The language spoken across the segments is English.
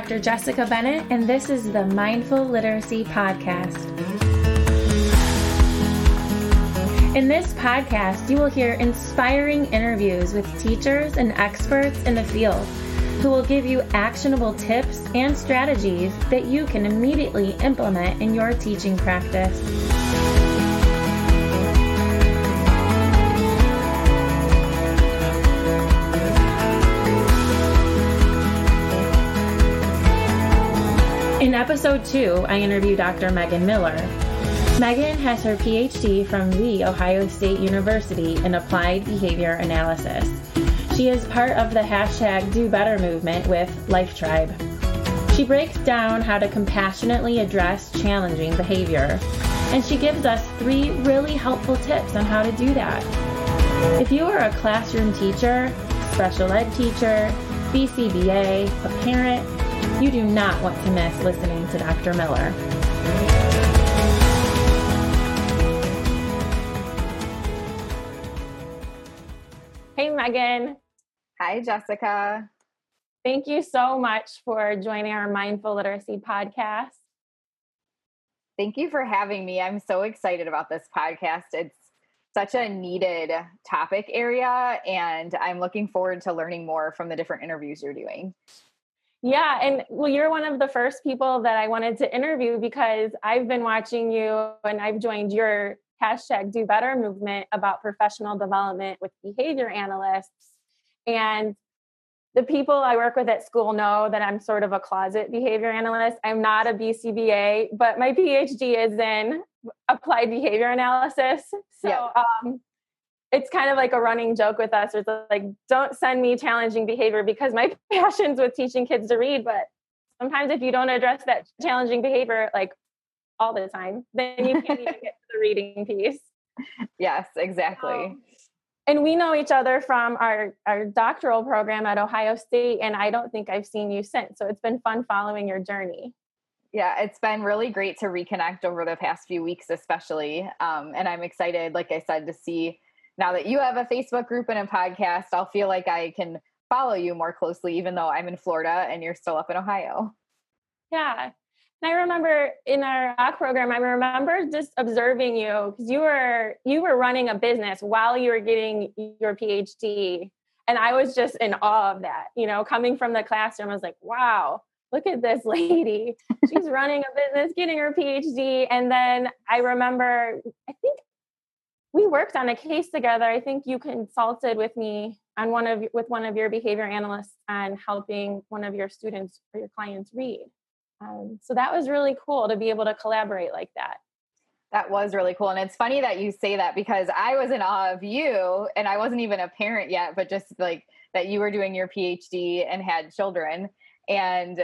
Dr. Jessica Bennett, and this is the Mindful Literacy Podcast. In this podcast, you will hear inspiring interviews with teachers and experts in the field who will give you actionable tips and strategies that you can immediately implement in your teaching practice. Episode two, I interview Dr. Megan Miller. Megan has her PhD from The Ohio State University in Applied Behavior Analysis. She is part of the hashtag Do Better movement with Life Tribe. She breaks down how to compassionately address challenging behavior, and she gives us three really helpful tips on how to do that. If you are a classroom teacher, special ed teacher, BCBA, a parent, you do not want to miss listening to Dr. Miller. Hey, Megan. Hi, Jessica. Thank you so much for joining our Mindful Literacy podcast. Thank you for having me. I'm so excited about this podcast. It's such a needed topic area, and I'm looking forward to learning more from the different interviews you're doing. Yeah, and well, you're one of the first people that I wanted to interview because I've been watching you and I've joined your hashtag do better movement about professional development with behavior analysts. And the people I work with at school know that I'm sort of a closet behavior analyst. I'm not a BCBA, but my PhD is in applied behavior analysis. So yeah. um, it's kind of like a running joke with us. It's like, don't send me challenging behavior because my passion's with teaching kids to read. But sometimes if you don't address that challenging behavior like all the time, then you can't even get to the reading piece. Yes, exactly. Um, and we know each other from our, our doctoral program at Ohio State, and I don't think I've seen you since. So it's been fun following your journey. Yeah, it's been really great to reconnect over the past few weeks, especially. Um, and I'm excited, like I said, to see now that you have a Facebook group and a podcast, I'll feel like I can follow you more closely, even though I'm in Florida and you're still up in Ohio. Yeah. And I remember in our ACK program, I remember just observing you because you were you were running a business while you were getting your PhD. And I was just in awe of that. You know, coming from the classroom, I was like, wow, look at this lady. She's running a business, getting her PhD. And then I remember, I think we worked on a case together. I think you consulted with me on one of with one of your behavior analysts on helping one of your students or your clients read. Um, so that was really cool to be able to collaborate like that. That was really cool. And it's funny that you say that because I was in awe of you and I wasn't even a parent yet, but just like that you were doing your PhD and had children. And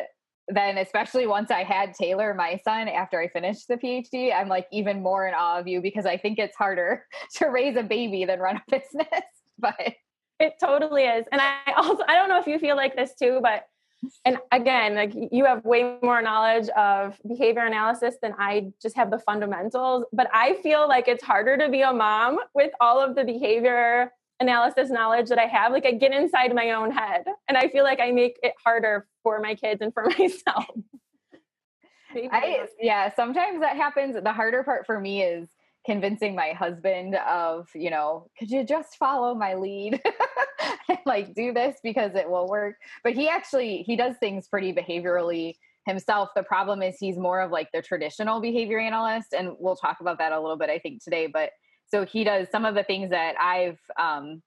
then especially once I had Taylor, my son, after I finished the PhD, I'm like even more in awe of you because I think it's harder to raise a baby than run a business. but it totally is. And I also I don't know if you feel like this too, but and again, like you have way more knowledge of behavior analysis than I just have the fundamentals. But I feel like it's harder to be a mom with all of the behavior analysis knowledge that I have, like I get inside my own head and I feel like I make it harder for my kids and for myself. I, yeah, sometimes that happens. The harder part for me is convincing my husband of, you know, could you just follow my lead? like do this because it will work. But he actually he does things pretty behaviorally himself. The problem is he's more of like the traditional behavior analyst and we'll talk about that a little bit I think today, but so he does some of the things that I've um,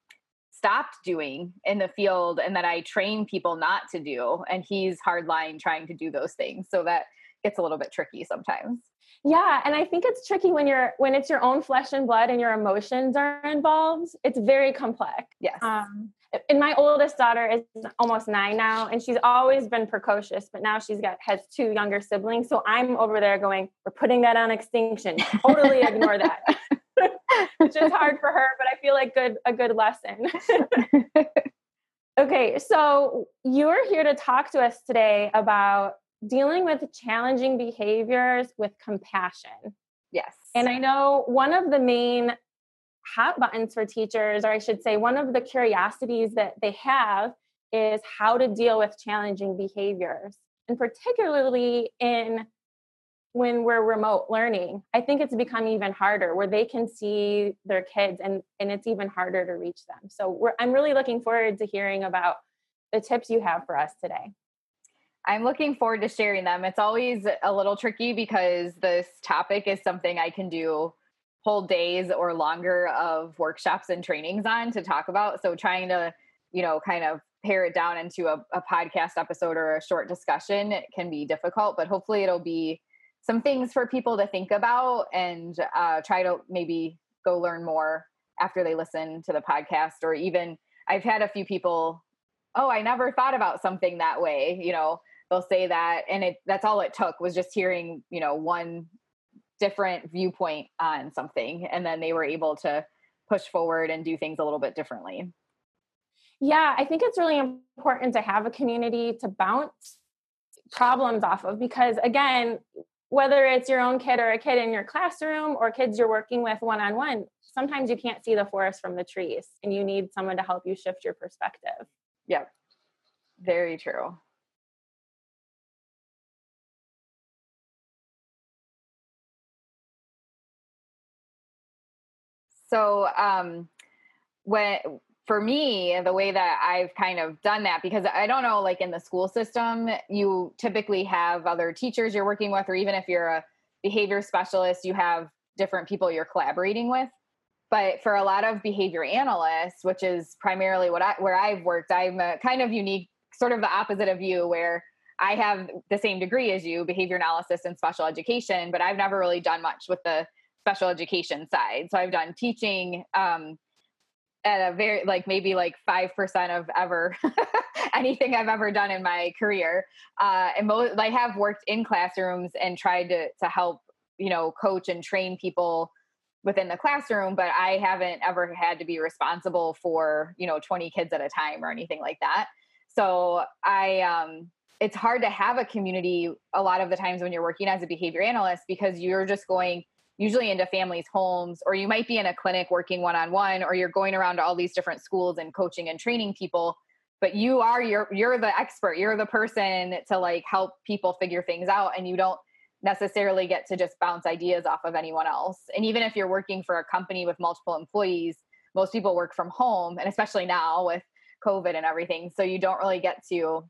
stopped doing in the field and that I train people not to do. And he's hardline trying to do those things. So that gets a little bit tricky sometimes. Yeah, and I think it's tricky when you're when it's your own flesh and blood and your emotions are involved. It's very complex. Yes. Um, and my oldest daughter is almost nine now, and she's always been precocious, but now she's got has two younger siblings. So I'm over there going, "We're putting that on extinction. Totally ignore that." which is hard for her, but I feel like good a good lesson. okay, so you're here to talk to us today about dealing with challenging behaviors with compassion. Yes. And I know one of the main hot buttons for teachers, or I should say, one of the curiosities that they have is how to deal with challenging behaviors. and particularly in when we're remote learning i think it's become even harder where they can see their kids and and it's even harder to reach them. So i'm really looking forward to hearing about the tips you have for us today. I'm looking forward to sharing them. It's always a little tricky because this topic is something i can do whole days or longer of workshops and trainings on to talk about. So trying to you know kind of pare it down into a, a podcast episode or a short discussion can be difficult but hopefully it'll be some things for people to think about and uh, try to maybe go learn more after they listen to the podcast or even i've had a few people oh i never thought about something that way you know they'll say that and it that's all it took was just hearing you know one different viewpoint on something and then they were able to push forward and do things a little bit differently. Yeah i think it's really important to have a community to bounce problems off of because again whether it's your own kid or a kid in your classroom or kids you're working with one on one, sometimes you can't see the forest from the trees and you need someone to help you shift your perspective. Yep. Very true. So, um, when for me, the way that I've kind of done that, because I don't know, like in the school system, you typically have other teachers you're working with, or even if you're a behavior specialist, you have different people you're collaborating with. But for a lot of behavior analysts, which is primarily what I where I've worked, I'm a kind of unique, sort of the opposite of you, where I have the same degree as you, behavior analysis and special education, but I've never really done much with the special education side. So I've done teaching, um, at a very like maybe like 5% of ever anything I've ever done in my career. Uh, and most I have worked in classrooms and tried to to help, you know, coach and train people within the classroom, but I haven't ever had to be responsible for, you know, 20 kids at a time or anything like that. So I um it's hard to have a community a lot of the times when you're working as a behavior analyst because you're just going usually into families' homes, or you might be in a clinic working one on one, or you're going around to all these different schools and coaching and training people. But you are you're you're the expert. You're the person to like help people figure things out, and you don't necessarily get to just bounce ideas off of anyone else. And even if you're working for a company with multiple employees, most people work from home, and especially now with COVID and everything, so you don't really get to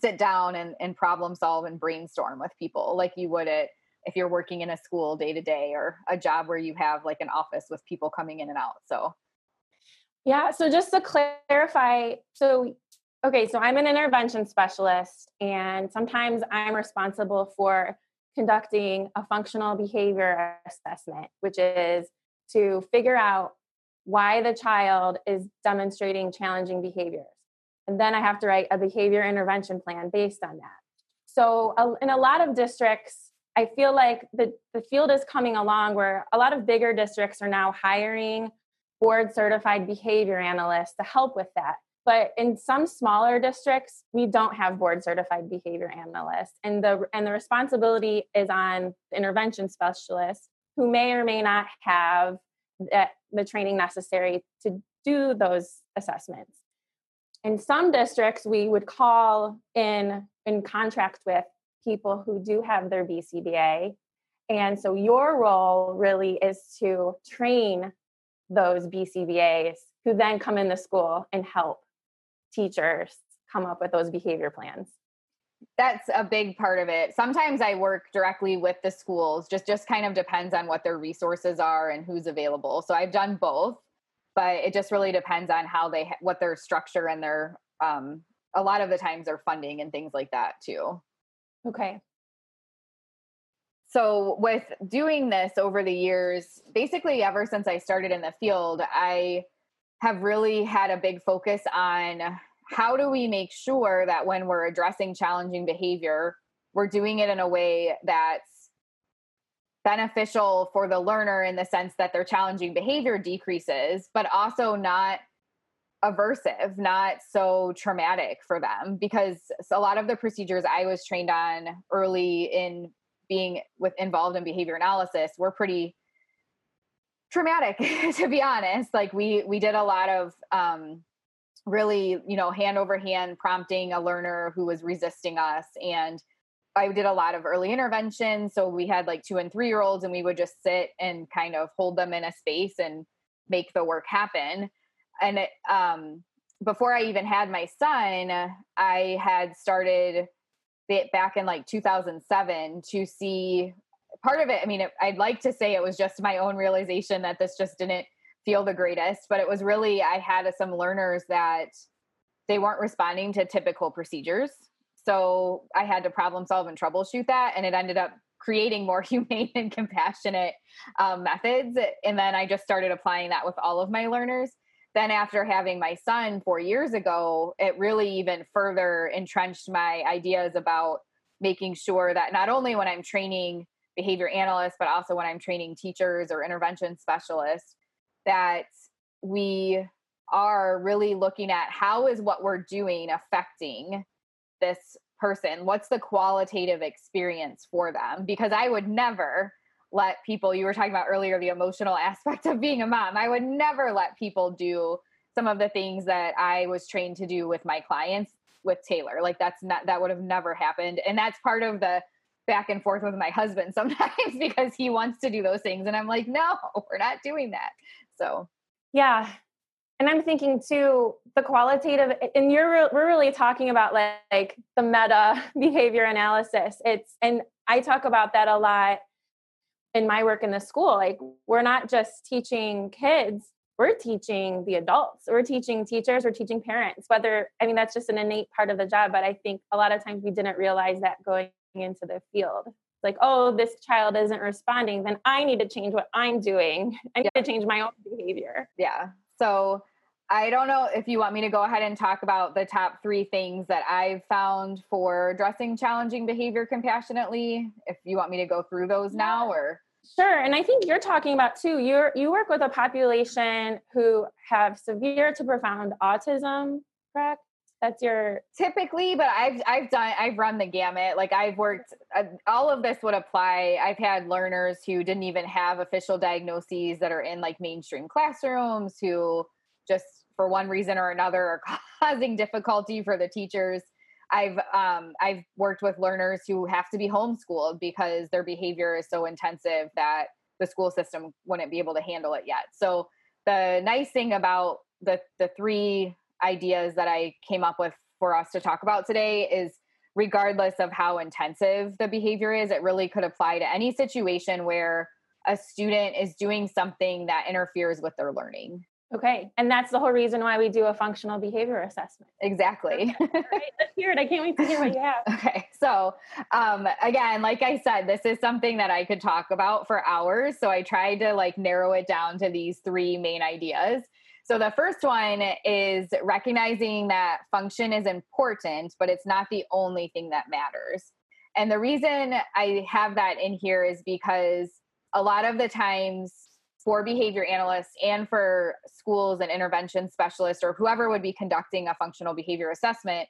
sit down and, and problem solve and brainstorm with people like you would at if you're working in a school day to day or a job where you have like an office with people coming in and out. So, yeah. So, just to clarify, so, okay, so I'm an intervention specialist, and sometimes I'm responsible for conducting a functional behavior assessment, which is to figure out why the child is demonstrating challenging behaviors. And then I have to write a behavior intervention plan based on that. So, in a lot of districts, I feel like the, the field is coming along where a lot of bigger districts are now hiring board certified behavior analysts to help with that. But in some smaller districts, we don't have board certified behavior analysts. And the and the responsibility is on the intervention specialists who may or may not have that, the training necessary to do those assessments. In some districts, we would call in in contract with people who do have their BCBA. And so your role really is to train those BCBAs who then come in the school and help teachers come up with those behavior plans. That's a big part of it. Sometimes i work directly with the schools. Just just kind of depends on what their resources are and who's available. So i've done both but it just really depends on how they what their structure and their um a lot of the times their funding and things like that too Okay. So, with doing this over the years, basically ever since I started in the field, I have really had a big focus on how do we make sure that when we're addressing challenging behavior, we're doing it in a way that's beneficial for the learner in the sense that their challenging behavior decreases, but also not aversive, not so traumatic for them because a lot of the procedures I was trained on early in being with involved in behavior analysis were pretty traumatic to be honest like we we did a lot of um really, you know, hand over hand prompting a learner who was resisting us. And I did a lot of early intervention. So we had like two and three year olds, and we would just sit and kind of hold them in a space and make the work happen. And it, um, before I even had my son, I had started it back in like 2007 to see part of it. I mean, it, I'd like to say it was just my own realization that this just didn't feel the greatest, but it was really, I had some learners that they weren't responding to typical procedures. So I had to problem solve and troubleshoot that. And it ended up creating more humane and compassionate um, methods. And then I just started applying that with all of my learners. Then, after having my son four years ago, it really even further entrenched my ideas about making sure that not only when I'm training behavior analysts, but also when I'm training teachers or intervention specialists, that we are really looking at how is what we're doing affecting this person? What's the qualitative experience for them? Because I would never let people, you were talking about earlier, the emotional aspect of being a mom, I would never let people do some of the things that I was trained to do with my clients with Taylor. Like that's not, that would have never happened. And that's part of the back and forth with my husband sometimes because he wants to do those things. And I'm like, no, we're not doing that. So, yeah. And I'm thinking too, the qualitative, and you're we're really talking about like, like the meta behavior analysis. It's and I talk about that a lot in my work in the school. Like we're not just teaching kids, we're teaching the adults, we're teaching teachers, we're teaching parents. Whether I mean that's just an innate part of the job, but I think a lot of times we didn't realize that going into the field like, oh, this child isn't responding, then I need to change what I'm doing. I need yeah. to change my own behavior. Yeah. So I don't know if you want me to go ahead and talk about the top three things that I've found for addressing challenging behavior compassionately. If you want me to go through those yeah. now or Sure. And I think you're talking about too, you're you work with a population who have severe to profound autism, correct? that's your typically but i've i've done i've run the gamut like i've worked uh, all of this would apply i've had learners who didn't even have official diagnoses that are in like mainstream classrooms who just for one reason or another are causing difficulty for the teachers i've um i've worked with learners who have to be homeschooled because their behavior is so intensive that the school system wouldn't be able to handle it yet so the nice thing about the the three ideas that I came up with for us to talk about today is regardless of how intensive the behavior is, it really could apply to any situation where a student is doing something that interferes with their learning. Okay. And that's the whole reason why we do a functional behavior assessment. Exactly. All right. Let's hear it. I can't wait to hear what you have. Okay. So, um, again, like I said, this is something that I could talk about for hours. So I tried to like narrow it down to these three main ideas. So the first one is recognizing that function is important, but it's not the only thing that matters. And the reason I have that in here is because a lot of the times for behavior analysts and for schools and intervention specialists or whoever would be conducting a functional behavior assessment,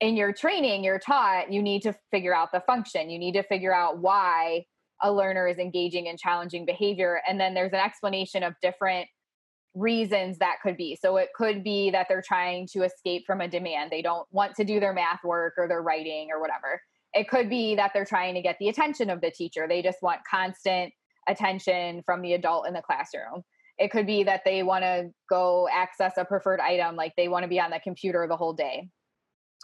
in your training, you're taught you need to figure out the function. You need to figure out why a learner is engaging in challenging behavior. And then there's an explanation of different reasons that could be. So it could be that they're trying to escape from a demand. They don't want to do their math work or their writing or whatever. It could be that they're trying to get the attention of the teacher. They just want constant attention from the adult in the classroom. It could be that they want to go access a preferred item, like they want to be on the computer the whole day.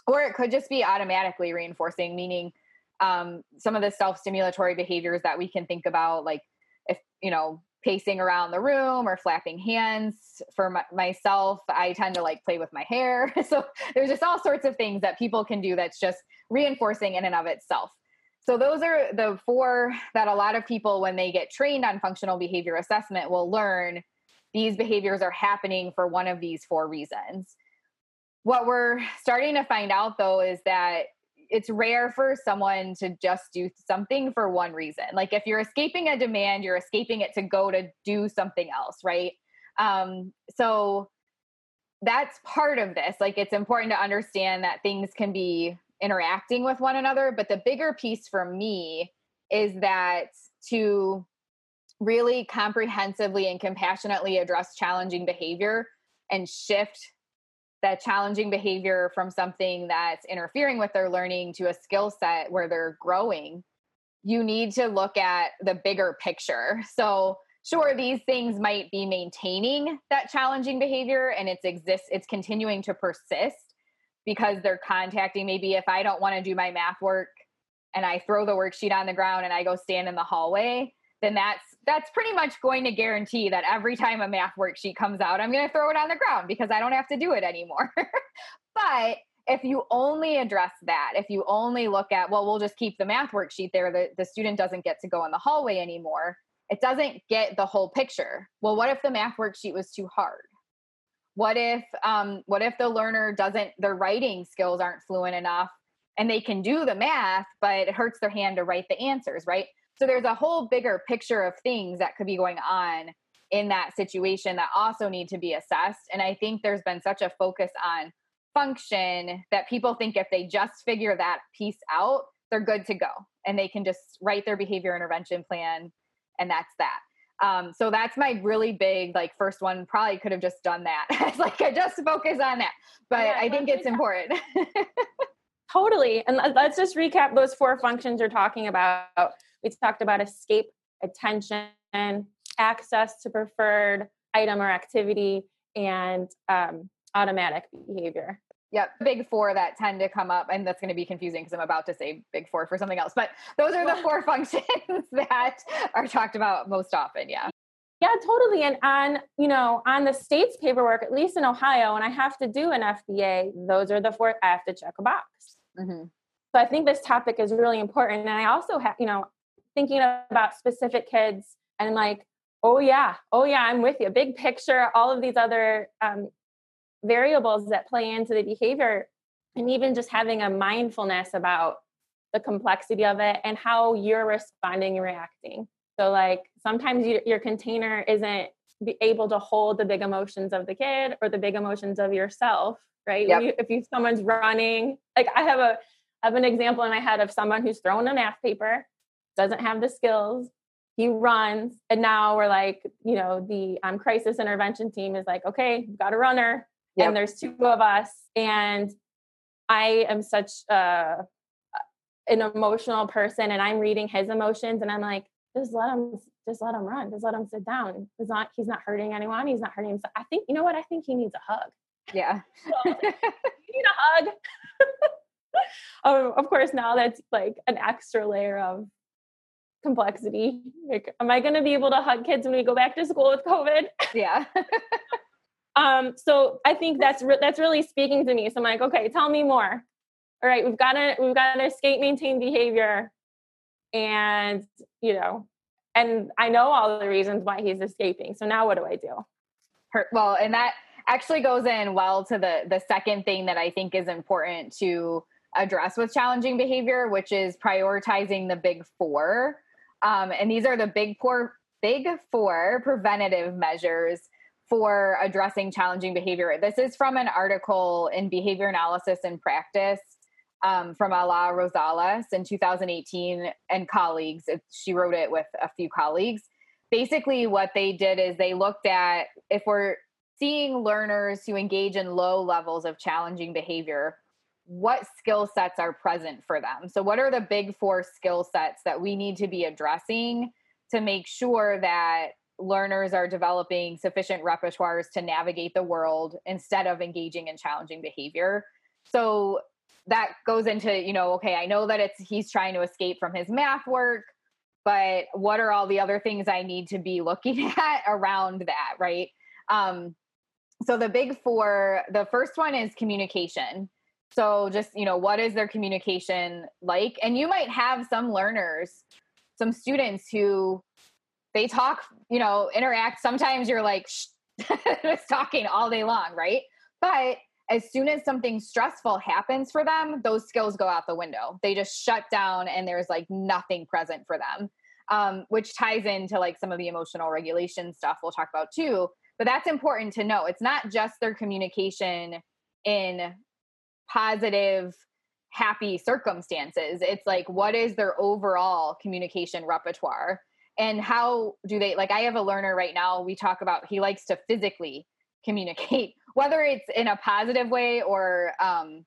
Or it could just be automatically reinforcing, meaning um, some of the self stimulatory behaviors that we can think about, like if, you know, pacing around the room or flapping hands. For my, myself, I tend to like play with my hair. so there's just all sorts of things that people can do that's just reinforcing in and of itself. So those are the four that a lot of people, when they get trained on functional behavior assessment, will learn these behaviors are happening for one of these four reasons. What we're starting to find out though is that it's rare for someone to just do something for one reason. Like if you're escaping a demand, you're escaping it to go to do something else, right? Um, so that's part of this. Like it's important to understand that things can be interacting with one another. But the bigger piece for me is that to really comprehensively and compassionately address challenging behavior and shift that challenging behavior from something that's interfering with their learning to a skill set where they're growing, you need to look at the bigger picture. So, sure these things might be maintaining that challenging behavior and it's exists it's continuing to persist because they're contacting maybe if I don't want to do my math work and I throw the worksheet on the ground and I go stand in the hallway, then that's that's pretty much going to guarantee that every time a math worksheet comes out, I'm going to throw it on the ground because I don't have to do it anymore. but if you only address that, if you only look at, well, we'll just keep the math worksheet there, the, the student doesn't get to go in the hallway anymore, it doesn't get the whole picture. Well, what if the math worksheet was too hard? What if um, what if the learner doesn't their writing skills aren't fluent enough and they can do the math, but it hurts their hand to write the answers, right? So there's a whole bigger picture of things that could be going on in that situation that also need to be assessed. And I think there's been such a focus on function that people think if they just figure that piece out, they're good to go and they can just write their behavior intervention plan and that's that. Um, so that's my really big like first one. Probably could have just done that. it's like I just focus on that, but yeah, I think it's important. totally. And let's just recap those four functions you're talking about. We talked about escape, attention, access to preferred item or activity, and um, automatic behavior. Yep, big four that tend to come up, and that's going to be confusing because I'm about to say big four for something else. But those are the four functions that are talked about most often. Yeah. Yeah, totally. And on, you know, on the state's paperwork, at least in Ohio, and I have to do an FBA, those are the four, I have to check a box. Mm-hmm. So I think this topic is really important. And I also have, you know, thinking about specific kids and like, oh yeah, oh yeah, I'm with you. Big picture, all of these other um, variables that play into the behavior and even just having a mindfulness about the complexity of it and how you're responding and reacting. So like sometimes you, your container isn't able to hold the big emotions of the kid or the big emotions of yourself right? Yep. you, if you someone's running like i have a I have an example in my head of someone who's throwing a math paper doesn't have the skills he runs and now we're like you know the um, crisis intervention team is like okay we've got a runner yep. and there's two of us and i am such a an emotional person and i'm reading his emotions and i'm like just let him just let him run just let him sit down. He's not he's not hurting anyone he's not hurting himself. I think you know what? I think he needs a hug. Yeah. So, you need a hug. Um, of course now that's like an extra layer of complexity. Like am i going to be able to hug kids when we go back to school with covid? Yeah um, so I think that's re- that's really speaking to me. So I'm like, okay, tell me more. All right, we've got to we've got to escape maintain behavior, and you know, and I know all the reasons why he's escaping. So now what do I do? Well, and that actually goes in well to the the second thing that I think is important to address with challenging behavior, which is prioritizing the big four. Um, and these are the big four big four preventative measures for addressing challenging behavior. This is from an article in Behavior Analysis and Practice um, from Ala'i-Rosales in 2018 and colleagues. It, she wrote it with a few colleagues. Basically, what they did is they looked at if we're seeing learners who engage in low levels of challenging behavior, what skill sets are present for them? So, what are the big four skill sets that we need to be addressing to make sure that learners are developing sufficient repertoires to navigate the world instead of engaging in challenging behavior. So that goes into, you know, okay, I know that it's he's trying to escape from his math work, but what are all the other things I need to be looking at around that, right? Um so the big four, the first one is communication. So just, you know, what is their communication like? And you might have some learners, some students who they talk, you know, interact. Sometimes you're like just talking all day long, right? But as soon as something stressful happens for them, those skills go out the window. They just shut down and there's like nothing present for them. Um, which ties into like some of the emotional regulation stuff we'll talk about too. But that's important to know. It's not just their communication in positive, happy circumstances. It's like, what is their overall communication repertoire? And how do they like i have a learner right now we talk about he likes to physically communicate whether it's in a positive way or um,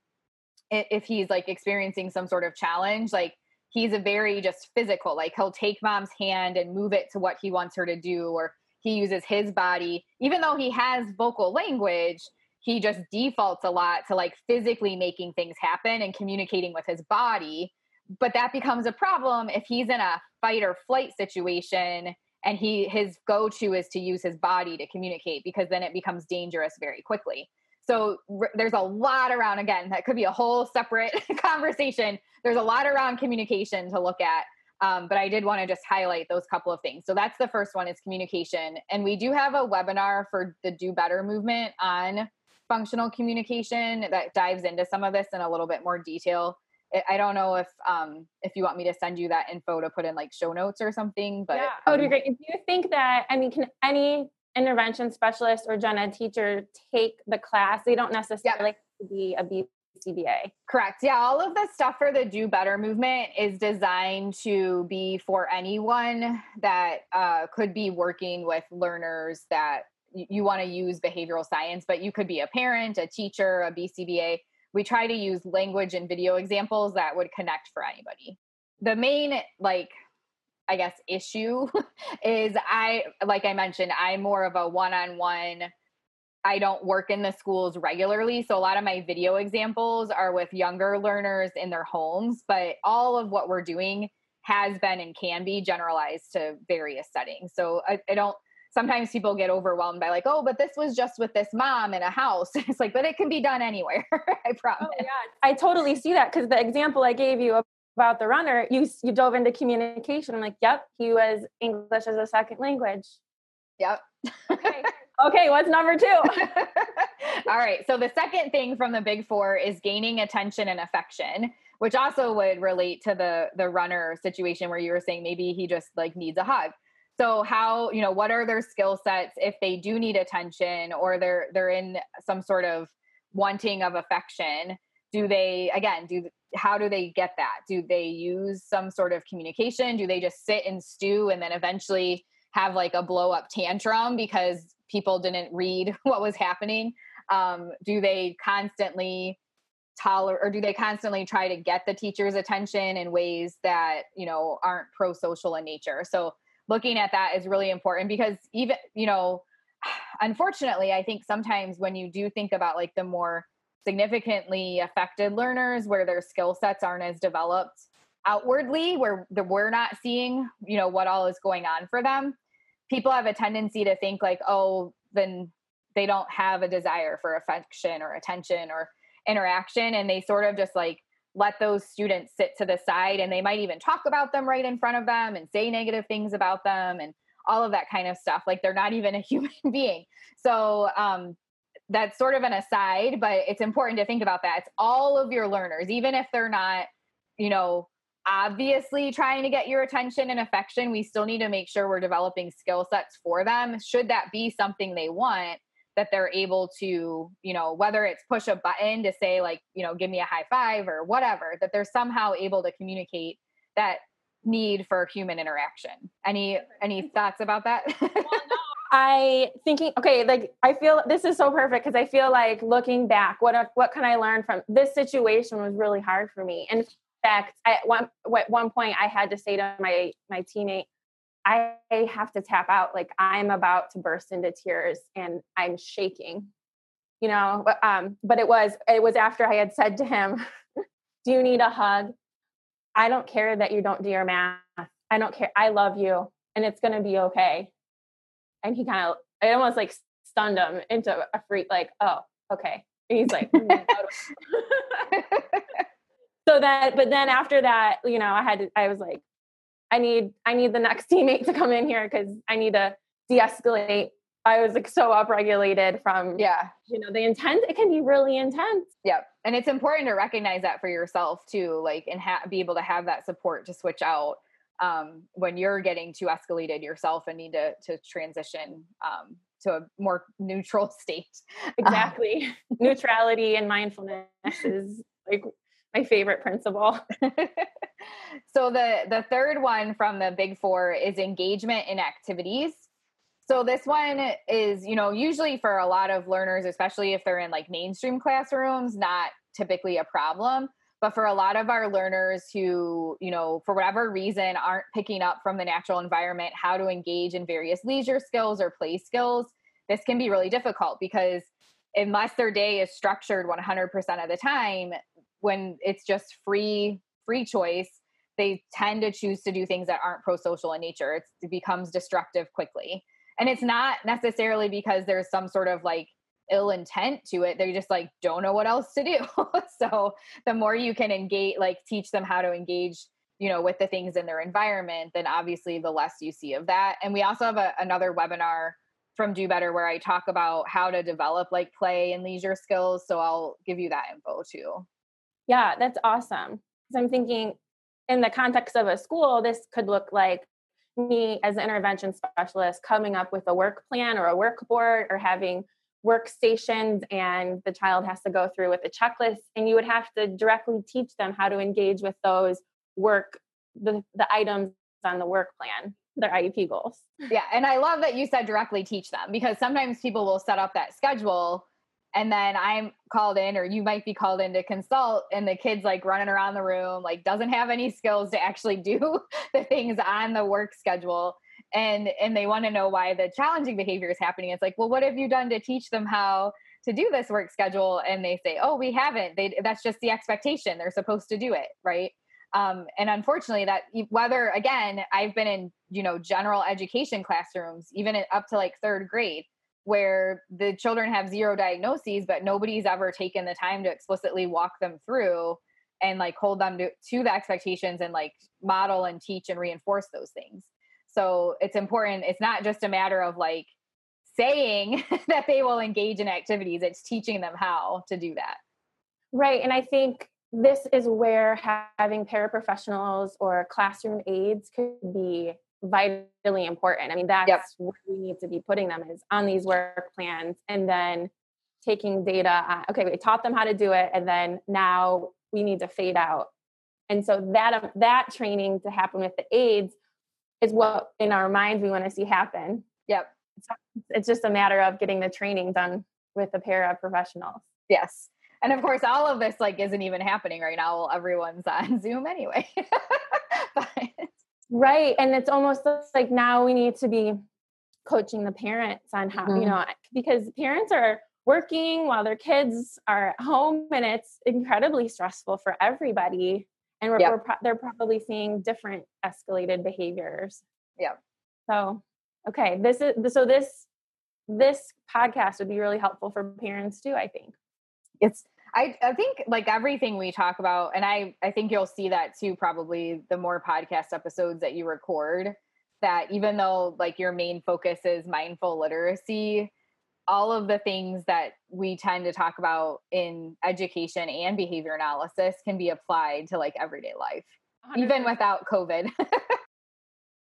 if he's like experiencing some sort of challenge, like he's a very just physical, like he'll take mom's hand and move it to what he wants her to do, or he uses his body, even though he has vocal language. He just defaults a lot to like physically making things happen and communicating with his body. But that becomes a problem if he's in a fight or flight situation and he his go-to is to use his body to communicate because then it becomes dangerous very quickly. So r- there's a lot around again that could be a whole separate conversation. There's a lot around communication to look at um, but i did want to just highlight those couple of things. So that's the first one is communication and we do have a webinar for the do better movement on functional communication that dives into some of this in a little bit more detail I don't know if um if you want me to send you that info to put in like show notes or something, but yeah, that would be um great. Do you think that I mean, can any intervention specialist or gen ed teacher take the class? They don't necessarily have to be a BCBA. Correct. Yeah, all of the stuff for the Do Better movement is designed to be for anyone that uh, could be working with learners that you, you want to use behavioral science, but you could be a parent, a teacher, a BCBA we try to use language and video examples that would connect for anybody. The main, like, I guess, issue is I, like I mentioned, I'm more of a one on one. I don't work in the schools regularly. So a lot of my video examples are with younger learners in their homes, but all of what we're doing has been and can be generalized to various settings. So I, I don't sometimes people get overwhelmed by like, oh, but this was just with this mom in a house. it's like, but it can be done anywhere. I oh, promise. Oh, yeah. I totally see that because the example I gave you about the runner, you you dove into communication. I'm like, yep, he was English as a second language. Yep. okay. okay, what's number two? All right. So the second thing from the big four is gaining attention and affection, which also would relate to the the runner situation where you were saying maybe he just like needs a hug so how you know what are their skill sets if they do need attention or they're they're in some sort of wanting of affection? Do they again do how do they get that? Do they use some sort of communication? Do they just sit and stew and then eventually have like a blow up tantrum because people didn't read what was happening? Um, do they constantly tolerate or do they constantly try to get the teacher's attention in ways that you know aren't pro social in nature? So looking at that is really important because even you know unfortunately i think sometimes when you do think about like the more significantly affected learners where their skill sets aren't as developed outwardly where we're not seeing you know what all is going on for them people have a tendency to think like oh then they don't have a desire for affection or attention or interaction and they sort of just like let those students sit to the side and they might even talk about them right in front of them and say negative things about them and all of that kind of stuff. Like they're not even a human being. So um, that's sort of an aside but it's important to think about that. It's all of your learners even if they're not you know obviously trying to get your attention and affection we still need to make sure we're developing skill sets for them should that be something they want that they're able to, you know, whether it's push a button to say, like, you know, give me a high five or whatever, that they're somehow able to communicate that need for human interaction. Any any thoughts about that? I thinking okay, like I feel this is so perfect because I feel like looking back, what what can I learn from this situation was really hard for me. In fact, at one at one point I had to say to my my teammate, I have to tap out. Like I'm about to burst into tears and I'm shaking, you know. Um, but it was it was after I had said to him, "Do you need a hug? I don't care that you don't do your math. I don't care. I love you, and it's gonna be okay." And he kind of it almost like stunned him into a freak, like, "Oh, okay." And he's like. Mm, so that, but then after that, you know, I had to, I was like, I need I need the next teammate to come in here because I need to de-escalate. I was like so upregulated from yeah, you know, the intent. It can be really intense. Yep, and it's important to recognize that for yourself too, like and ha- be able to have that support to switch out um, when you're getting too escalated yourself and need to to transition um, to a more neutral state. Exactly, neutrality and mindfulness is like my favorite principle. so the the third one from the big four is engagement in activities. So this one is, you know, usually for a lot of learners, especially if they're in like mainstream classrooms, not typically a problem. But for a lot of our learners who, you know, for whatever reason aren't picking up from the natural environment how to engage in various leisure skills or play skills, this can be really difficult because unless their day is structured 100% of the time, when it's just free free choice, they tend to choose to do things that aren't pro-social in nature. It's, it becomes destructive quickly. And it's not necessarily because there's some sort of like ill intent to it. They just like don't know what else to do. So the more you can engage like teach them how to engage you know with the things in their environment then obviously the less you see of that. And we also have a, another webinar from do better where i talk about how to develop like play and leisure skills. So i'll give you that info too yeah that's awesome because i'm thinking in the context of a school this could look like me as an intervention specialist coming up with a work plan or a work board or having workstations and the child has to go through with a checklist and you would have to directly teach them how to engage with those work the, the items on the work plan their iep goals. Yeah and i love that you said directly teach them because sometimes people will set up that schedule and then i'm called in or you might be called in to consult and the kid's like running around the room like doesn't have any skills to actually do the things on the work schedule and and they want to know why the challenging behavior is happening. It's like well what have you done to teach them how to do this work schedule? And they say oh we haven't. They that's just the expectation. They're supposed to do it right? Um, and unfortunately that whether again i've been in you know general education classrooms even up to like third grade where the children have zero diagnoses, but nobody's ever taken the time to explicitly walk them through and like hold them to, to the expectations and like model and teach and reinforce those things. So it's important. It's not just a matter of like saying that they will engage in activities, it's teaching them how to do that. Right. And I think this is where having paraprofessionals or classroom aides could be vitally important. I mean, that's yep. where we need to be putting them is on these work plans and then taking data. On, okay, we taught them how to do it, and then now we need to fade out. And so that um, that training to happen with the aides is what in our minds we want to see happen. Yep. It's, it's just a matter of getting the training done with a paraprofessionals. Yes. And of course, all of this like isn't even happening right now. Everyone's on Zoom anyway. but Right. And it's almost like now we need to be coaching the parents on how, mm-hmm. you know, because parents are working while their kids are at home and it's incredibly stressful for everybody. And we're, yep. we're pro- they're probably seeing different escalated behaviors. Yeah. So, okay. This is, so this, this podcast would be really helpful for parents too, I think. It's, I, I think like everything we talk about, and I, I think you'll see that too, probably the more podcast episodes that you record, that even though like your main focus is mindful literacy, all of the things that we tend to talk about in education and behavior analysis can be applied to like everyday life, 100%. even without COVID.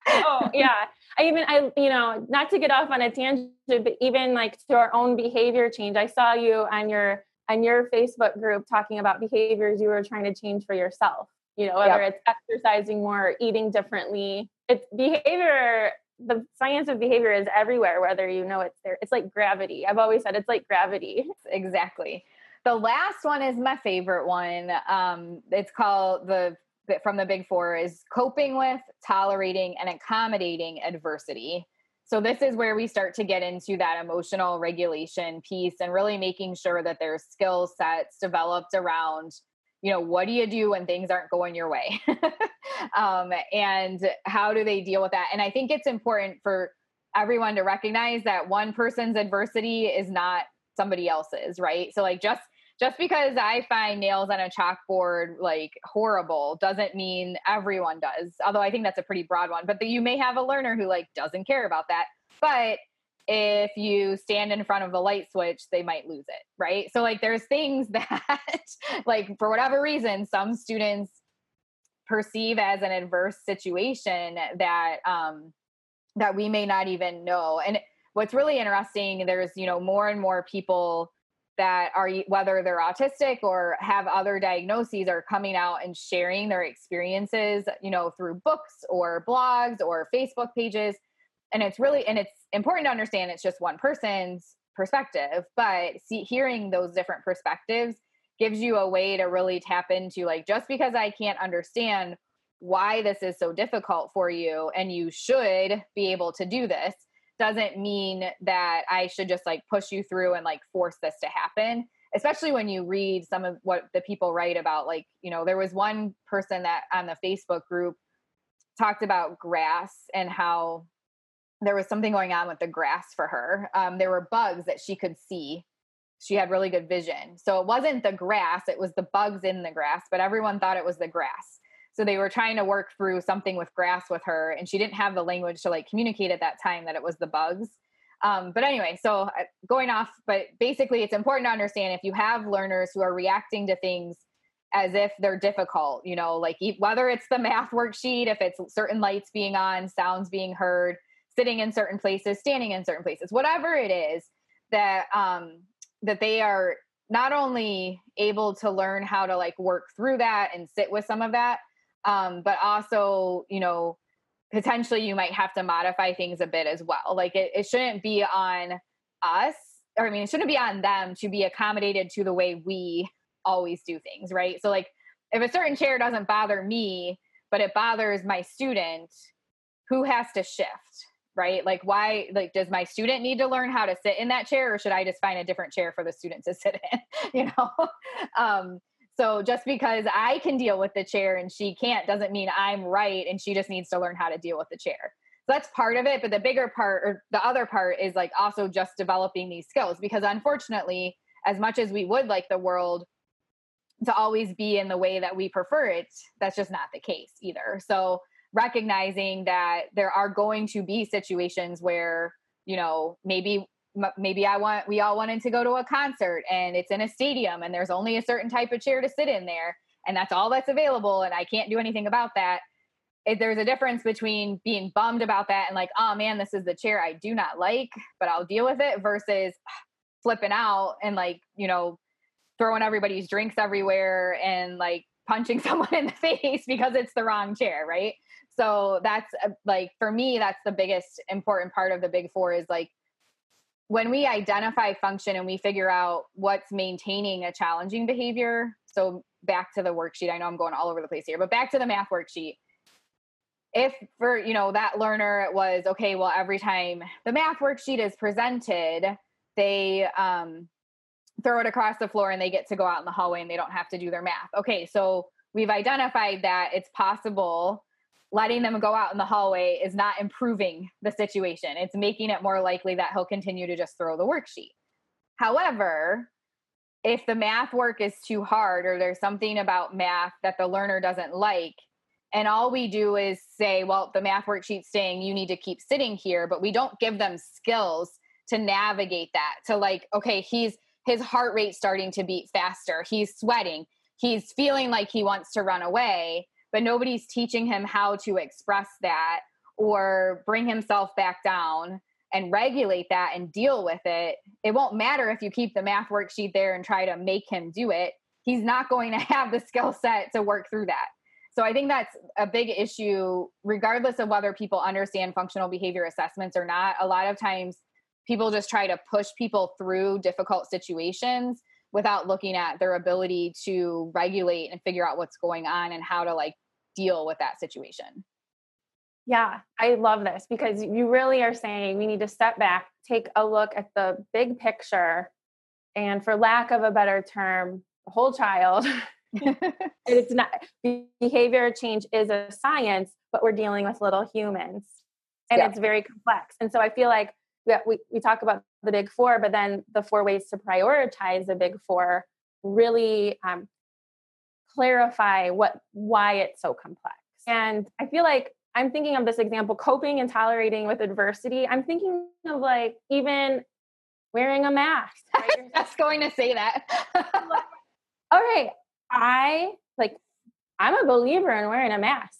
oh yeah i even i you know not to get off on a tangent but even like to our own behavior change i saw you on your and your Facebook group talking about behaviors you were trying to change for yourself. You know, whether yep. it's exercising more, eating differently. It's behavior, the science of behavior is everywhere, whether you know it's there. It's like gravity. I've always said it's like gravity. Exactly. The last one is my favorite one. Um, it's called the from the big four is coping with, tolerating, and accommodating adversity. So this is where we start to get into that emotional regulation piece and really making sure that there's skill sets developed around you know what do you do when things aren't going your way? Um, and how do they deal with that? And i think it's important for everyone to recognize that one person's adversity is not somebody else's right? So like just just because I find nails on a chalkboard like horrible doesn't mean everyone does. Although I think that's a pretty broad one. But the, you may have a learner who like doesn't care about that. But if you stand in front of the light switch, they might lose it, right? So like there's things that like for whatever reason some students perceive as an adverse situation that um that we may not even know. And what's really interesting there's, you know, more and more people that are whether they're autistic or have other diagnoses are coming out and sharing their experiences you know through books or blogs or facebook pages. And it's really and it's important to understand it's just one person's perspective but see hearing those different perspectives gives you a way to really tap into like just because i can't understand why this is so difficult for you and you should be able to do this doesn't mean that i should just like push you through and like force this to happen especially when you read some of what the people write about like you know there was one person that on the facebook group talked about grass and how there was something going on with the grass for her. Um, there were bugs that she could see. She had really good vision. So it wasn't the grass, it was the bugs in the grass, but everyone thought it was the grass. So they were trying to work through something with grass with her, and she didn't have the language to like communicate at that time that it was the bugs. Um, but anyway, so uh, going off, but basically, it's important to understand if you have learners who are reacting to things as if they're difficult, you know, like whether it's the math worksheet, if it's certain lights being on, sounds being heard, sitting in certain places, standing in certain places, whatever it is that um that they are not only able to learn how to like work through that and sit with some of that um but also you know potentially you might have to modify things a bit as well. Like it, it shouldn't be on us or i mean it shouldn't be on them to be accommodated to the way we always do things right? So like if a certain chair doesn't bother me but it bothers my student who has to shift right? Like why like does my student need to learn how to sit in that chair or should i just find a different chair for the student to sit in you know? Um so just because i can deal with the chair and she can't doesn't mean i'm right and she just needs to learn how to deal with the chair. So that's part of it but the bigger part or the other part is like also just developing these skills because unfortunately as much as we would like the world to always be in the way that we prefer it that's just not the case either. So recognizing that there are going to be situations where you know maybe maybe I want we all wanted to go to a concert and it's in a stadium and there's only a certain type of chair to sit in there and that's all that's available and I can't do anything about that. If there's a difference between being bummed about that and like, oh man, this is the chair I do not like, but I'll deal with it versus flipping out and like, you know, throwing everybody's drinks everywhere and like punching someone in the face because it's the wrong chair, right? so that's uh, like for me that's the biggest important part of the big four is like when we identify function and we figure out what's maintaining a challenging behavior so back to the worksheet i know i'm going all over the place here but back to the math worksheet. If for you know that learner it was okay well every time the math worksheet is presented they um, throw it across the floor and they get to go out in the hallway and they don't have to do their math. Okay so we've identified that it's possible letting them go out in the hallway is not improving the situation. It's making it more likely that he'll continue to just throw the worksheet. However, if the math work is too hard or there's something about math that the learner doesn't like, and all we do is say, well, the math worksheet's saying you need to keep sitting here, but we don't give them skills to navigate that, to like, okay, he's his heart rate starting to beat faster, he's sweating, he's feeling like he wants to run away but nobody's teaching him how to express that or bring himself back down and regulate that and deal with it. It won't matter if you keep the math worksheet there and try to make him do it. He's not going to have the skill set to work through that. So I think that's a big issue, regardless of whether people understand functional behavior assessments or not. A lot of times people just try to push people through difficult situations without looking at their ability to regulate and figure out what's going on and how to like deal with that situation. Yeah, I love this because you really are saying we need to step back, take a look at the big picture, and for lack of a better term, the whole child. it's not behavior change is a science, but we're dealing with little humans and yeah. it's very complex. And so I feel like we, we talk about the big four, but then the four ways to prioritize the big four really um, clarify what why it's so complex. And I feel like I'm thinking of this example coping and tolerating with adversity. I'm thinking of like even wearing a mask. Right? That's going to say that. All right. I like I'm a believer in wearing a mask.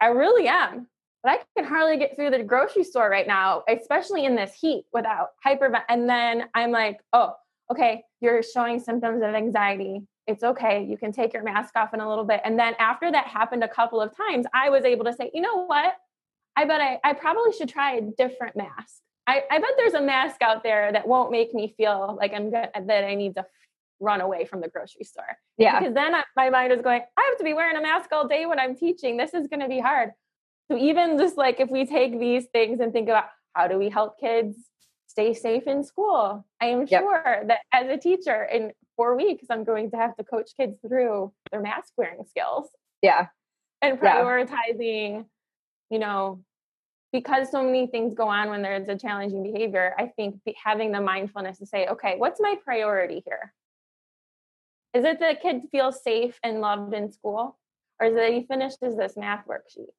I really am but I can hardly get through the grocery store right now, especially in this heat without hyper. And then I'm like, oh, okay, you're showing symptoms of anxiety. It's okay. You can take your mask off in a little bit. And then after that happened a couple of times, I was able to say, you know what? I bet I, I probably should try a different mask. I, I bet there's a mask out there that won't make me feel like I'm good, that I need to run away from the grocery store. Yeah. Because then I, my mind is going, I have to be wearing a mask all day when I'm teaching. This is going to be hard. So even just like if we take these things and think about how do we help kids stay safe in school, I am yep. sure that as a teacher in four weeks, I'm going to have to coach kids through their mask wearing skills. Yeah. And prioritizing, yeah. you know, because so many things go on when there's a challenging behavior, I think having the mindfulness to say, okay, what's my priority here? Is it that the kid feels safe and loved in school? Or is it that he finishes this math worksheet?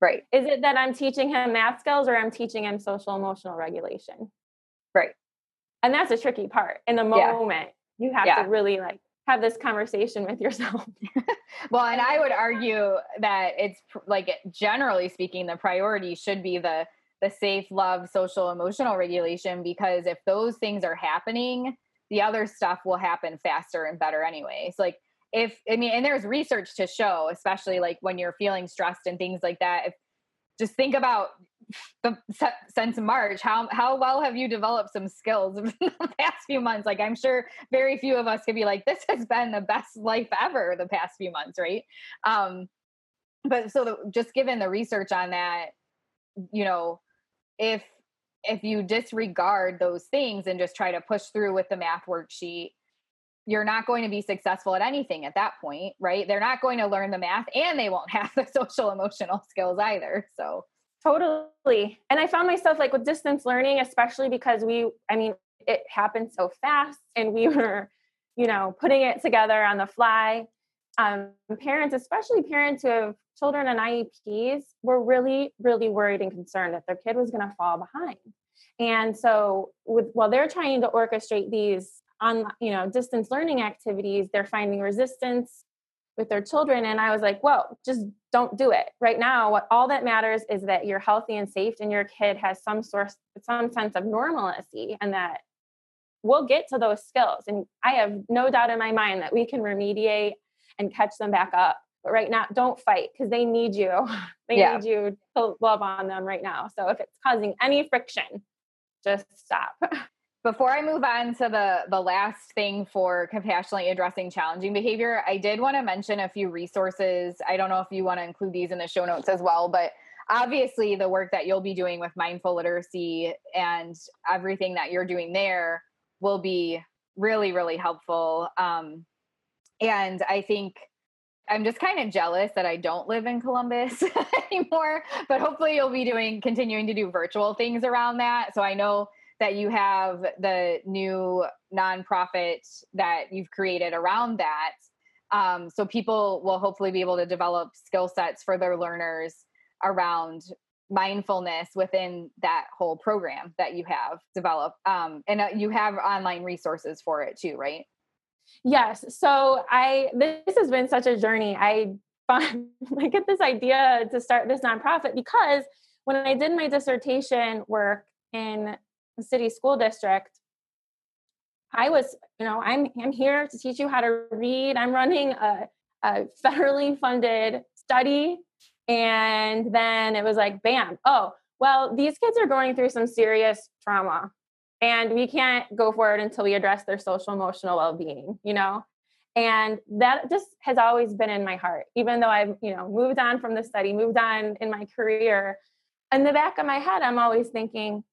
Right. Is it that I'm teaching him math skills or I'm teaching him social emotional regulation? Right. And that's a tricky part. In the moment. You have yeah. to really like have this conversation with yourself. well, and I would argue that it's like generally speaking, the priority should be the the safe, love, social, emotional regulation because if those things are happening, the other stuff will happen faster and better anyways. Like if I mean, and there's research to show, especially like when you're feeling stressed and things like that. If just think about the since March, how how well have you developed some skills in the past few months? Like I'm sure very few of us could be like, this has been the best life ever the past few months, right? Um, but so the, just given the research on that, you know, if if you disregard those things and just try to push through with the math worksheet, you're not going to be successful at anything at that point, right? They're not going to learn the math and they won't have the social emotional skills either. So, totally. And I found myself like with distance learning, especially because we, I mean, it happened so fast and we were, you know, putting it together on the fly. Um, parents, especially parents who have children and IEPs, were really, really worried and concerned that their kid was going to fall behind. And so, with while they're trying to orchestrate these on you know distance learning activities they're finding resistance with their children and i was like whoa just don't do it. Right now what all that matters is that you're healthy and safe and your kid has some source some sense of normalcy and that we'll get to those skills and i have no doubt in my mind that we can remediate and catch them back up but right now don't fight because they need you. They yeah. need you to love on them right now so if it's causing any friction just stop Before I move on to the the last thing for compassionately addressing challenging behavior, I did want to mention a few resources. I don't know if you want to include these in the show notes as well, but obviously the work that you'll be doing with mindful literacy and everything that you're doing there will be really really helpful. Um, and I think I'm just kind of jealous that I don't live in Columbus anymore, but hopefully you'll be doing continuing to do virtual things around that. So I know that you have the new nonprofit that you've created around that. Um, so people will hopefully be able to develop skill sets for their learners around mindfulness within that whole program that you have developed. Um, and uh, you have online resources for it too, right? Yes. So I this has been such a journey. I I get this idea to start this nonprofit because when I did my dissertation work in city school district i was you know i'm i'm here to teach you how to read. I'm running a, a federally funded study. And then it was like bam oh well these kids are going through some serious trauma and we can't go forward until we address their social emotional well-being you know? And that just has always been in my heart even though i've you know moved on from the study moved on in my career. In the back of my head i'm always thinking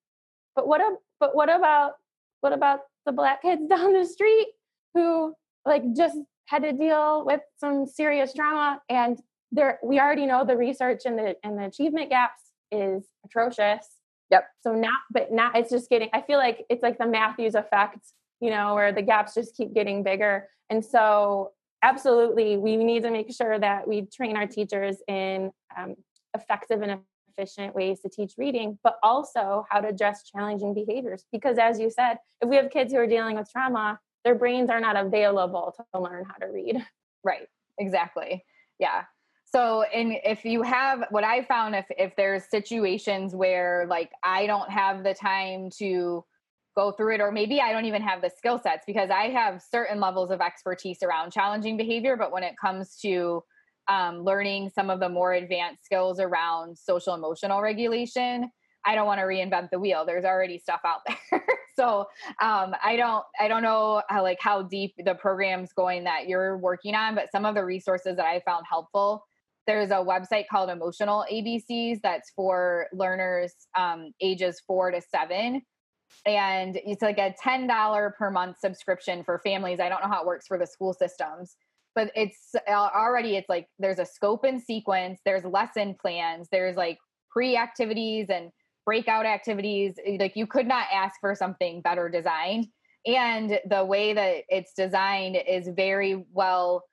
but what but what about what about the black kids down the street who like just had to deal with some serious trauma and there we already know the research and the and the achievement gaps is atrocious. Yep. So now but now it's just getting I feel like it's like the Matthews effect, you know, where the gaps just keep getting bigger. And so absolutely we need to make sure that we train our teachers in um, effective and efficient ways to teach reading, but also how to address challenging behaviors. Because as you said, if we have kids who are dealing with trauma, their brains are not available to learn how to read. Right. Exactly. Yeah. So, and if you have what I found, if if there's situations where like I don't have the time to go through it, or maybe I don't even have the skill sets because I have certain levels of expertise around challenging behavior, but when it comes to um, learning some of the more advanced skills around social emotional regulation i don't want to reinvent the wheel there's already stuff out there. So um, i don't i don't know how like how deep the program's going that you're working on but some of the resources that i found helpful there's a website called emotional abcs that's for learners um, ages four to seven. And it's like a $10 per month subscription for families i don't know how it works for the school systems but it's uh, already it's like there's a scope and sequence there's lesson plans there's like pre-activities and breakout activities eh, like you could not ask for something better designed and the way that it's designed is very well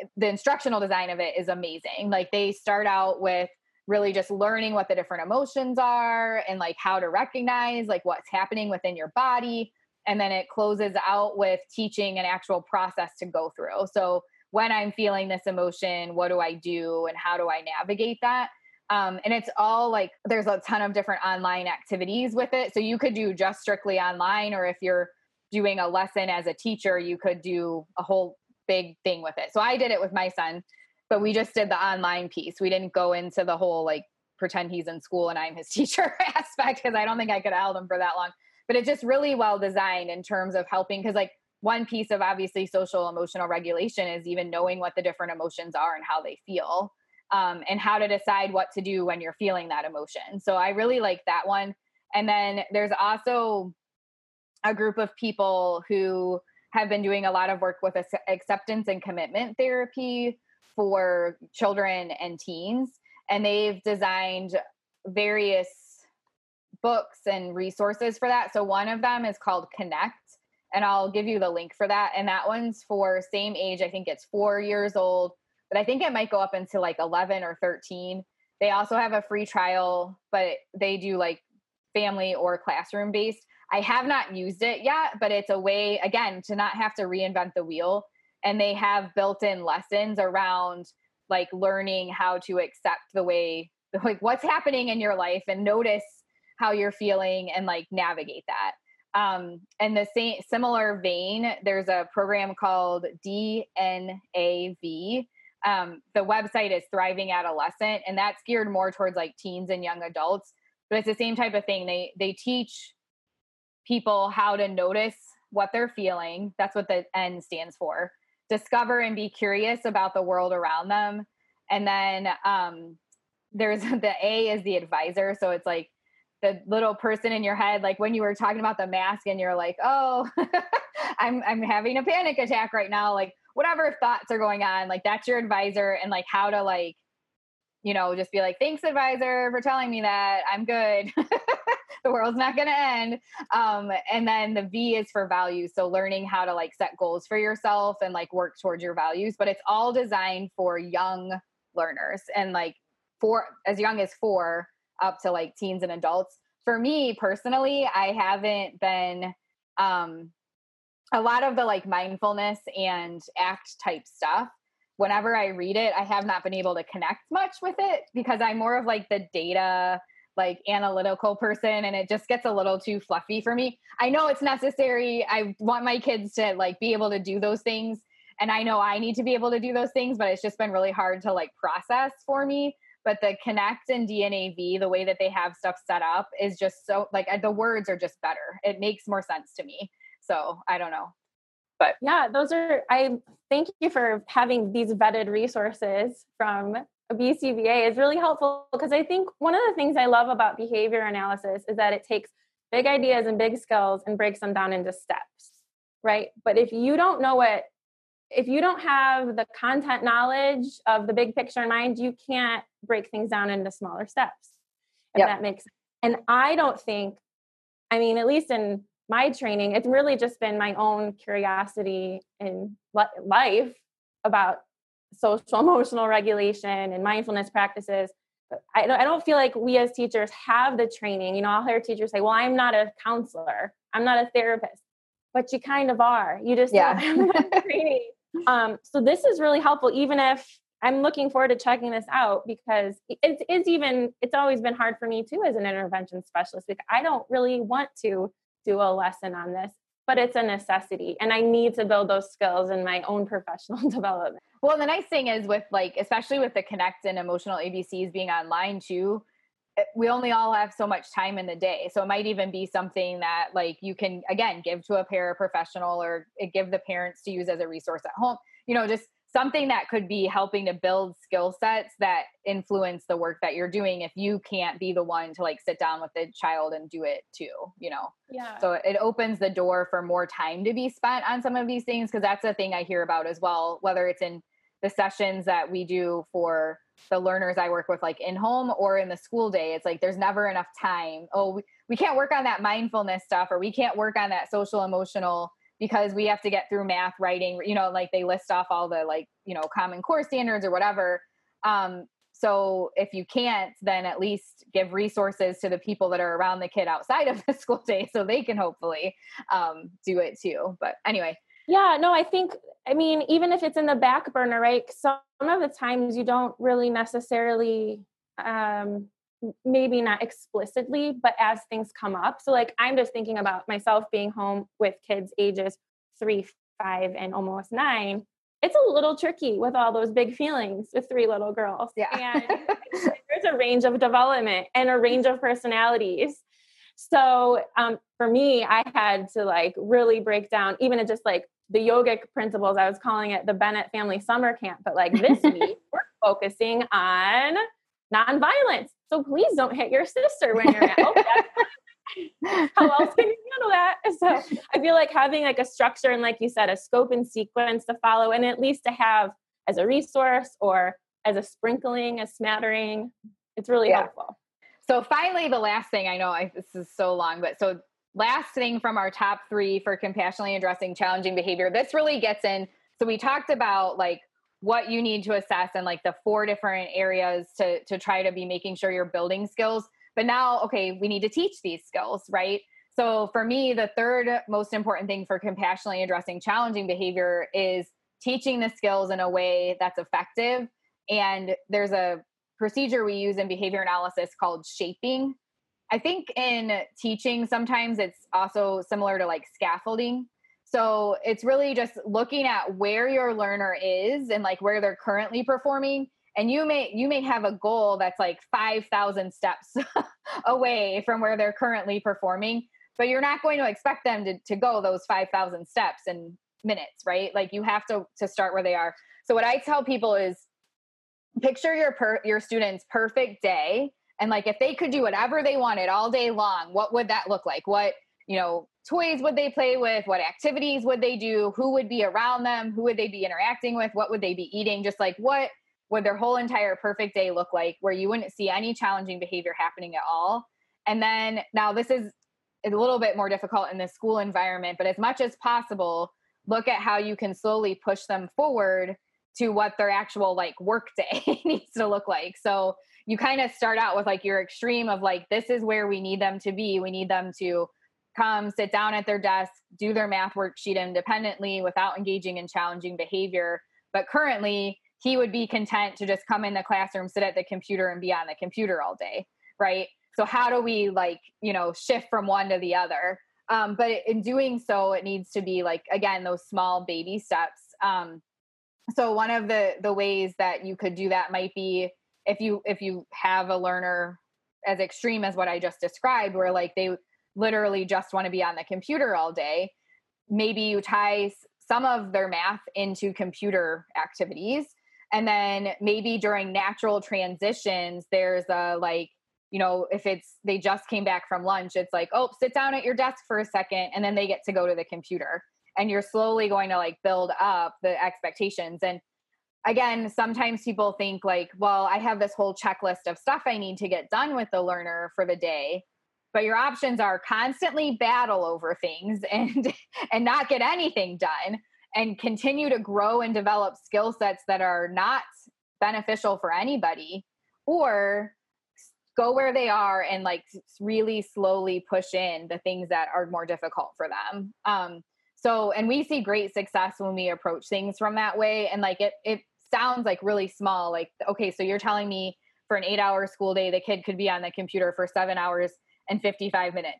eh, the instructional design of it is amazing like they start out with really just learning what the different emotions are and like how to recognize like what's happening within your body and then it closes out with teaching an actual process to go through so when I'm feeling this emotion, what do I do and how do I navigate that? Um, and it's all like there's a ton of different online activities with it. So you could do just strictly online, or if you're doing a lesson as a teacher, you could do a whole big thing with it. So I did it with my son, but we just did the online piece. We didn't go into the whole like pretend he's in school and I'm his teacher aspect because I don't think I could have held him for that long. But it's just really well designed in terms of helping because like one piece of obviously social emotional regulation is even knowing what the different emotions are and how they feel um, and how to decide what to do when you're feeling that emotion. So i really like that one. And then there's also a group of people who have been doing a lot of work with acceptance and commitment therapy for children and teens. And they've designed various books and resources for that. So one of them is called connect and I'll give you the link for that. And that one's for same age. I think it's four years old, but I think it might go up into like 11 or 13. They also have a free trial, but they do like family or classroom based. I have not used it yet, but it's a way, again, to not have to reinvent the wheel. And they have built in lessons around like learning how to accept the way, like what's happening in your life and notice how you're feeling and like navigate that. Um, in the same similar vein, there's a program called DNAV. Um, the website is Thriving Adolescent, and that's geared more towards like teens and young adults. But it's the same type of thing. They they teach people how to notice what they're feeling. That's what the N stands for. Discover and be curious about the world around them. And then um, there's the A is the advisor. So it's like the little person in your head like when you were talking about the mask and you're like oh i'm i'm having a panic attack right now like whatever thoughts are going on like that's your advisor and like how to like you know just be like thanks advisor for telling me that. I'm good. The world's not going to end. Um, and then the v is for values. So learning how to like set goals for yourself and like work towards your values but it's all designed for young learners and like for as young as four up to like teens and adults. For me personally, I haven't been um a lot of the like mindfulness and act type stuff whenever I read it, I have not been able to connect much with it because I'm more of like the data, like analytical person, and it just gets a little too fluffy for me. I know it's necessary. I want my kids to like be able to do those things. And I know I need to be able to do those things, but it's just been really hard to like process for me but the connect and dnav the way that they have stuff set up is just so like uh, the words are just better. It makes more sense to me. So i don't know. But yeah those are i thank you for having these vetted resources from bcba is really helpful because i think one of the things i love about behavior analysis is that it takes big ideas and big skills and breaks them down into steps right? But if you don't know what if you don't have the content knowledge of the big picture in mind, you can't break things down into smaller steps. If yep. that makes and I don't think, I mean, at least in my training, it's really just been my own curiosity in life about social emotional regulation and mindfulness practices. I don't, I don't feel like we as teachers have the training. You know, I'll hear teachers say, well, I'm not a counselor, I'm not a therapist, but you kind of are. You just yeah. have training um, so this is really helpful, even if I'm looking forward to checking this out because it is even, it's always been hard for me too as an intervention specialist. Like I don't really want to do a lesson on this. but it's a necessity. And I need to build those skills in my own professional development. Well, the nice thing is with like, especially with the Connect and emotional ABCs being online too, eh, we only all have so much time in the day. So it might even be something that like you can again give to a paraprofessional or eh, give the parents to use as a resource at home. You know, just something that could be helping to build skill sets that influence the work that you're doing if you can't be the one to like sit down with the child and do it too you know? Yeah. So it opens the door for more time to be spent on some of these things because that's the thing i hear about as well whether it's in the sessions that we do for the learners i work with like in home or in the school day it's like there's never enough time. Oh we, we can't work on that mindfulness stuff or we can't work on that social emotional because we have to get through math writing you know like they list off all the like you know common core standards or whatever. Um so if you can't then at least give resources to the people that are around the kid outside of the school day so they can hopefully um do it too. But anyway. Yeah no i think i mean even if it's in the back burner right some of the times you don't really necessarily um maybe not explicitly, but as things come up. So, like, I'm just thinking about myself being home with kids ages three, five, and almost nine. It's a little tricky with all those big feelings with three little girls. Yeah. And there's a range of development and a range of personalities. So, um, for me, I had to like really break down, even just like the yogic principles. I was calling it the Bennett Family Summer Camp, but like this week, we're focusing on nonviolence. So please don't hit your sister when you're at home. How else can you handle that? So I feel like having like a structure and like you said, a scope and sequence to follow and at least to have as a resource or as a sprinkling, a smattering, it's really yeah. helpful. So finally, the last thing I know I, this is so long, but so last thing from our top three for compassionately addressing challenging behavior. This really gets in. So we talked about like what you need to assess and like the four different areas to to try to be making sure you're building skills. But now okay we need to teach these skills right? So for me the third most important thing for compassionately addressing challenging behavior is teaching the skills in a way that's effective. And there's a procedure we use in behavior analysis called shaping. I think in teaching sometimes it's also similar to like scaffolding so it's really just looking at where your learner is and like where they're currently performing. And you may you may have a goal that's like 5,000 steps away from where they're currently performing, but you're not going to expect them to, to go those 5,000 steps in minutes, right? Like you have to to start where they are. So what I tell people is picture your per, your students perfect day and like if they could do whatever they wanted all day long, what would that look like? What you know toys would they play with what activities would they do who would be around them who would they be interacting with what would they be eating just like what would their whole entire perfect day look like where you wouldn't see any challenging behavior happening at all? And then now this is a little bit more difficult in the school environment but as much as possible look at how you can slowly push them forward to what their actual like work day needs to look like. So you kind of start out with like your extreme of like this is where we need them to be. We need them to come sit down at their desk, do their math worksheet independently without engaging in challenging behavior. But currently, he would be content to just come in the classroom, sit at the computer, and be on the computer all day, right? So, how do we like, you know, shift from one to the other? Um, but in doing so, it needs to be like, again, those small baby steps. Um, so, one of the the ways that you could do that might be if you if you have a learner as extreme as what I just described, where like they literally just want to be on the computer all day, maybe you tie some of their math into computer activities. And then maybe during natural transitions, there's a like, you know, if it's they just came back from lunch, it's like, oh, sit down at your desk for a second, and then they get to go to the computer. And you're slowly going to like build up the expectations. And again, sometimes people think like, well, I have this whole checklist of stuff I need to get done with the learner for the day but your options are constantly battle over things and and not get anything done and continue to grow and develop skill sets that are not beneficial for anybody or go where they are and like really slowly push in the things that are more difficult for them. Um so and we see great success when we approach things from that way and like it it sounds like really small like okay so you're telling me for an 8 hour school day the kid could be on the computer for 7 hours and 55 minutes.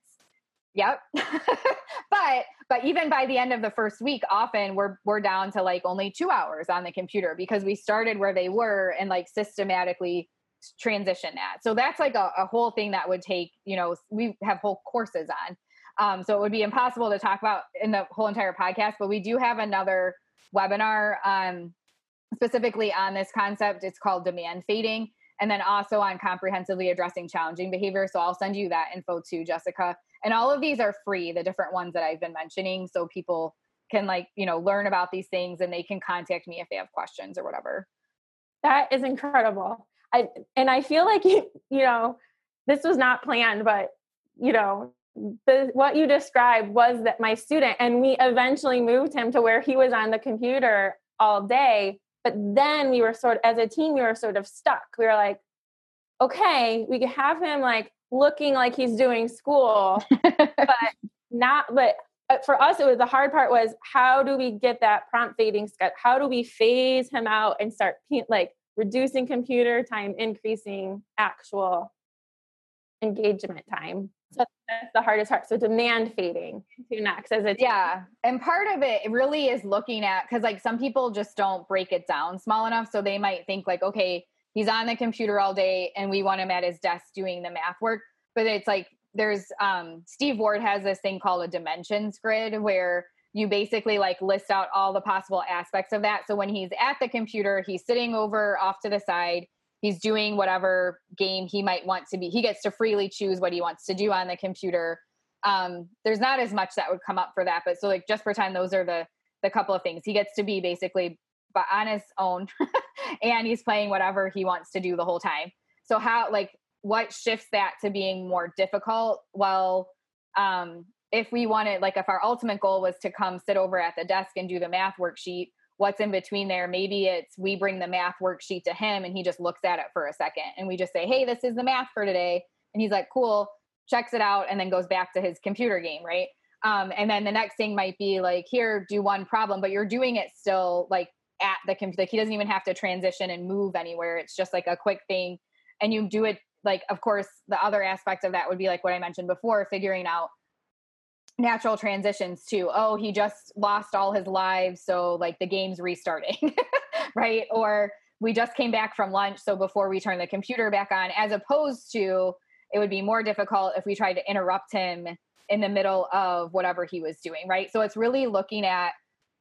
Yep. but but even by the end of the first week, often we're we're down to like only two hours on the computer because we started where they were and like systematically transition that. So that's like a, a whole thing that would take, you know, we have whole courses on. Um, so it would be impossible to talk about in the whole entire podcast, but we do have another webinar um, specifically on this concept. It's called demand fading and then also on comprehensively addressing challenging behavior. So I'll send you that info too, Jessica. And all of these are free, the different ones that I've been mentioning. So people can like, you know, learn about these things and they can contact me if they have questions or whatever. That is incredible. I and I feel like you, you know, this was not planned, but you know, the what you described was that my student and we eventually moved him to where he was on the computer all day but then we were sort of, as a team, we were sort of stuck. We were like, okay, we could have him like looking like he's doing school, but not, but uh, for us, it was the hard part was how do we get that prompt fading schedule? How do we phase him out and start like reducing computer time, increasing actual engagement time? That's the hardest part. So demand fading to next as a yeah, and part of it really is looking at because like some people just don't break it down small enough, so they might think like, okay, he's on the computer all day, and we want him at his desk doing the math work, but it's like there's um, Steve Ward has this thing called a dimensions grid where you basically like list out all the possible aspects of that. So when he's at the computer, he's sitting over off to the side he's doing whatever game he might want to be. He gets to freely choose what he wants to do on the computer. Um, there's not as much that would come up for that but so like just pretend those are the the couple of things. He gets to be basically but on his own and he's playing whatever he wants to do the whole time. So how like what shifts that to being more difficult? Well um if we wanted like if our ultimate goal was to come sit over at the desk and do the math worksheet what's in between there. Maybe it's we bring the math worksheet to him and he just looks at it for a second and we just say, hey, this is the math for today. And he's like, cool, checks it out and then goes back to his computer game, right? Um, and then the next thing might be like, here, do one problem, but you're doing it still like at the computer. Like he doesn't even have to transition and move anywhere. It's just like a quick thing. And you do it like, of course, the other aspect of that would be like what I mentioned before, figuring out natural transitions to Oh, he just lost all his lives, so like the game's restarting, right? Or we just came back from lunch, so before we turn the computer back on, as opposed to it would be more difficult if we tried to interrupt him in the middle of whatever he was doing, right? So it's really looking at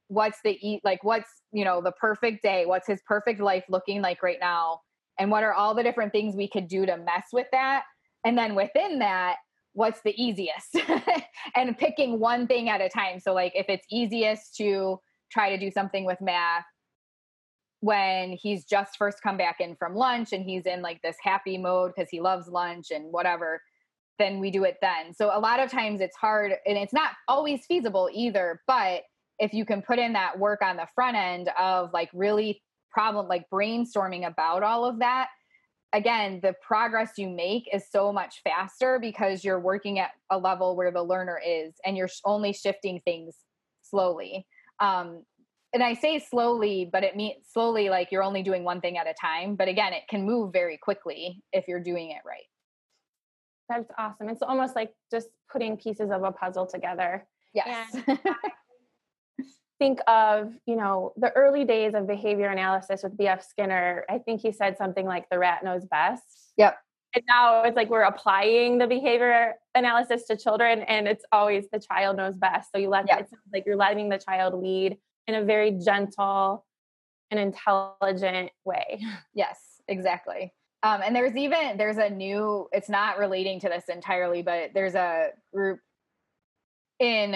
what's the eat like what's you know the perfect day what's his perfect life looking like right now and what are all the different things we could do to mess with that and then within that what's the easiest and picking one thing at a time. So, like, if it's easiest to try to do something with math when he's just first come back in from lunch and he's in like this happy mode because he loves lunch and whatever, then we do it then. So, a lot of times it's hard and it's not always feasible either. But if you can put in that work on the front end of like really problem, like brainstorming about all of that, again, the progress you make is so much faster because you're working at a level where the learner is and you're only shifting things slowly. Um, and I say slowly, but it means slowly like you're only doing one thing at a time. But again, it can move very quickly if you're doing it right. That's awesome. It's almost like just putting pieces of a puzzle together. Yes. think of you know the early days of behavior analysis with bf skinner i think he said something like the rat knows best. Yep. And now it's like we're applying the behavior analysis to children and it's always the child knows best. So you let yep. it sounds like you're letting the child lead in a very gentle and intelligent way. Yes exactly. Um, and there's even there's a new it's not relating to this entirely but there's a group in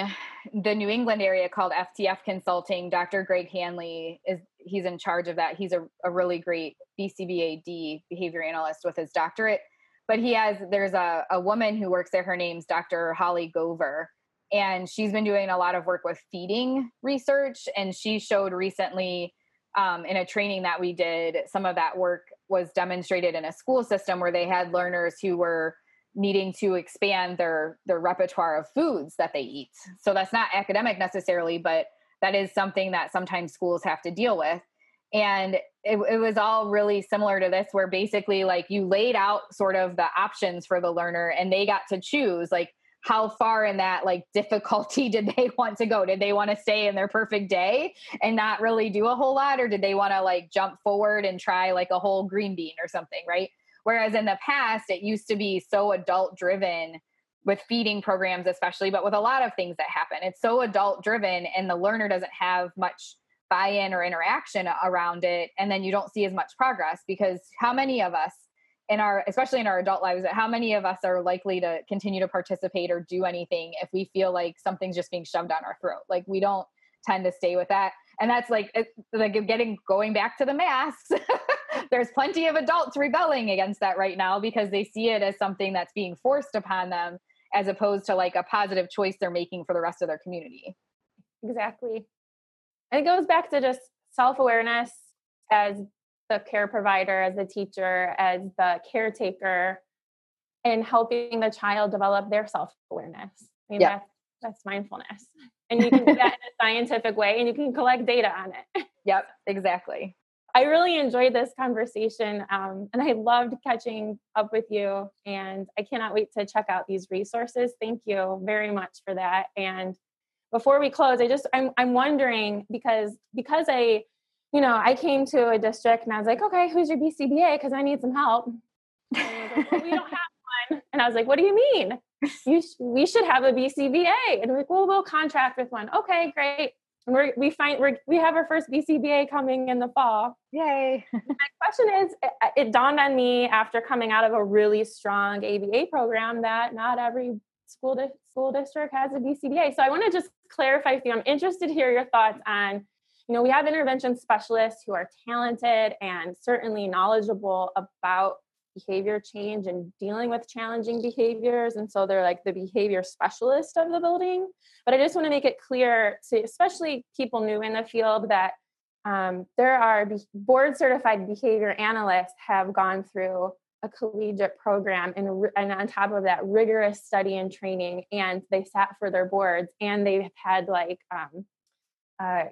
the New England area called FTF Consulting. Dr. Greg Hanley is he's in charge of that. He's a, a really great BCBAD behavior analyst with his doctorate. But he has there's a, a woman who works there. Her name's Dr. Holly Gover. And she's been doing a lot of work with feeding research. And she showed recently um, in a training that we did, some of that work was demonstrated in a school system where they had learners who were needing to expand their their repertoire of foods that they eat. So that's not academic necessarily, but that is something that sometimes schools have to deal with. And it, it was all really similar to this, where basically like you laid out sort of the options for the learner and they got to choose like, how far in that like difficulty did they want to go? Did they want to stay in their perfect day and not really do a whole lot? Or did they want to like jump forward and try like a whole green bean or something, right? Whereas in the past, it used to be so adult driven with feeding programs, especially, but with a lot of things that happen. It's so adult driven and the learner doesn't have much buy in or interaction around it. And then you don't see as much progress because how many of us in our especially in our adult lives how many of us are likely to continue to participate or do anything if we feel like something's just being shoved down our throat like we don't tend to stay with that and that's like like getting going back to the masks there's plenty of adults rebelling against that right now because they see it as something that's being forced upon them as opposed to like a positive choice they're making for the rest of their community exactly and it goes back to just self-awareness as the care provider, as the teacher, as the caretaker, and helping the child develop their self awareness. I mean, that's, that's mindfulness. And you can do that in a scientific way and you can collect data on it. Yep, exactly. I really enjoyed this conversation um, and I loved catching up with you. And I cannot wait to check out these resources. Thank you very much for that. And before we close, I just I'm I'm wondering because because I you know, I came to a district and I was like, okay, who's your BCBA? Because I need some help. Like, well, we don't have one. And I was like, what do you mean? You sh- we should have a BCBA. And like, well, we'll contract with one. Okay, great. And we're, we find we're, we have our first BCBA coming in the fall. Yay. My question is, it, it dawned on me after coming out of a really strong ABA program that not every school di- school district has a BCBA. So I want to just clarify for you. I'm interested to hear your thoughts on you know, we have intervention specialists who are talented and certainly knowledgeable about behavior change and dealing with challenging behaviors. And so they're like the behavior specialist of the building. But I just want to make it clear to especially people new in the field that um, there are board certified behavior analysts have gone through a collegiate program and, and on top of that rigorous study and training and they sat for their boards and they've had like um, uh,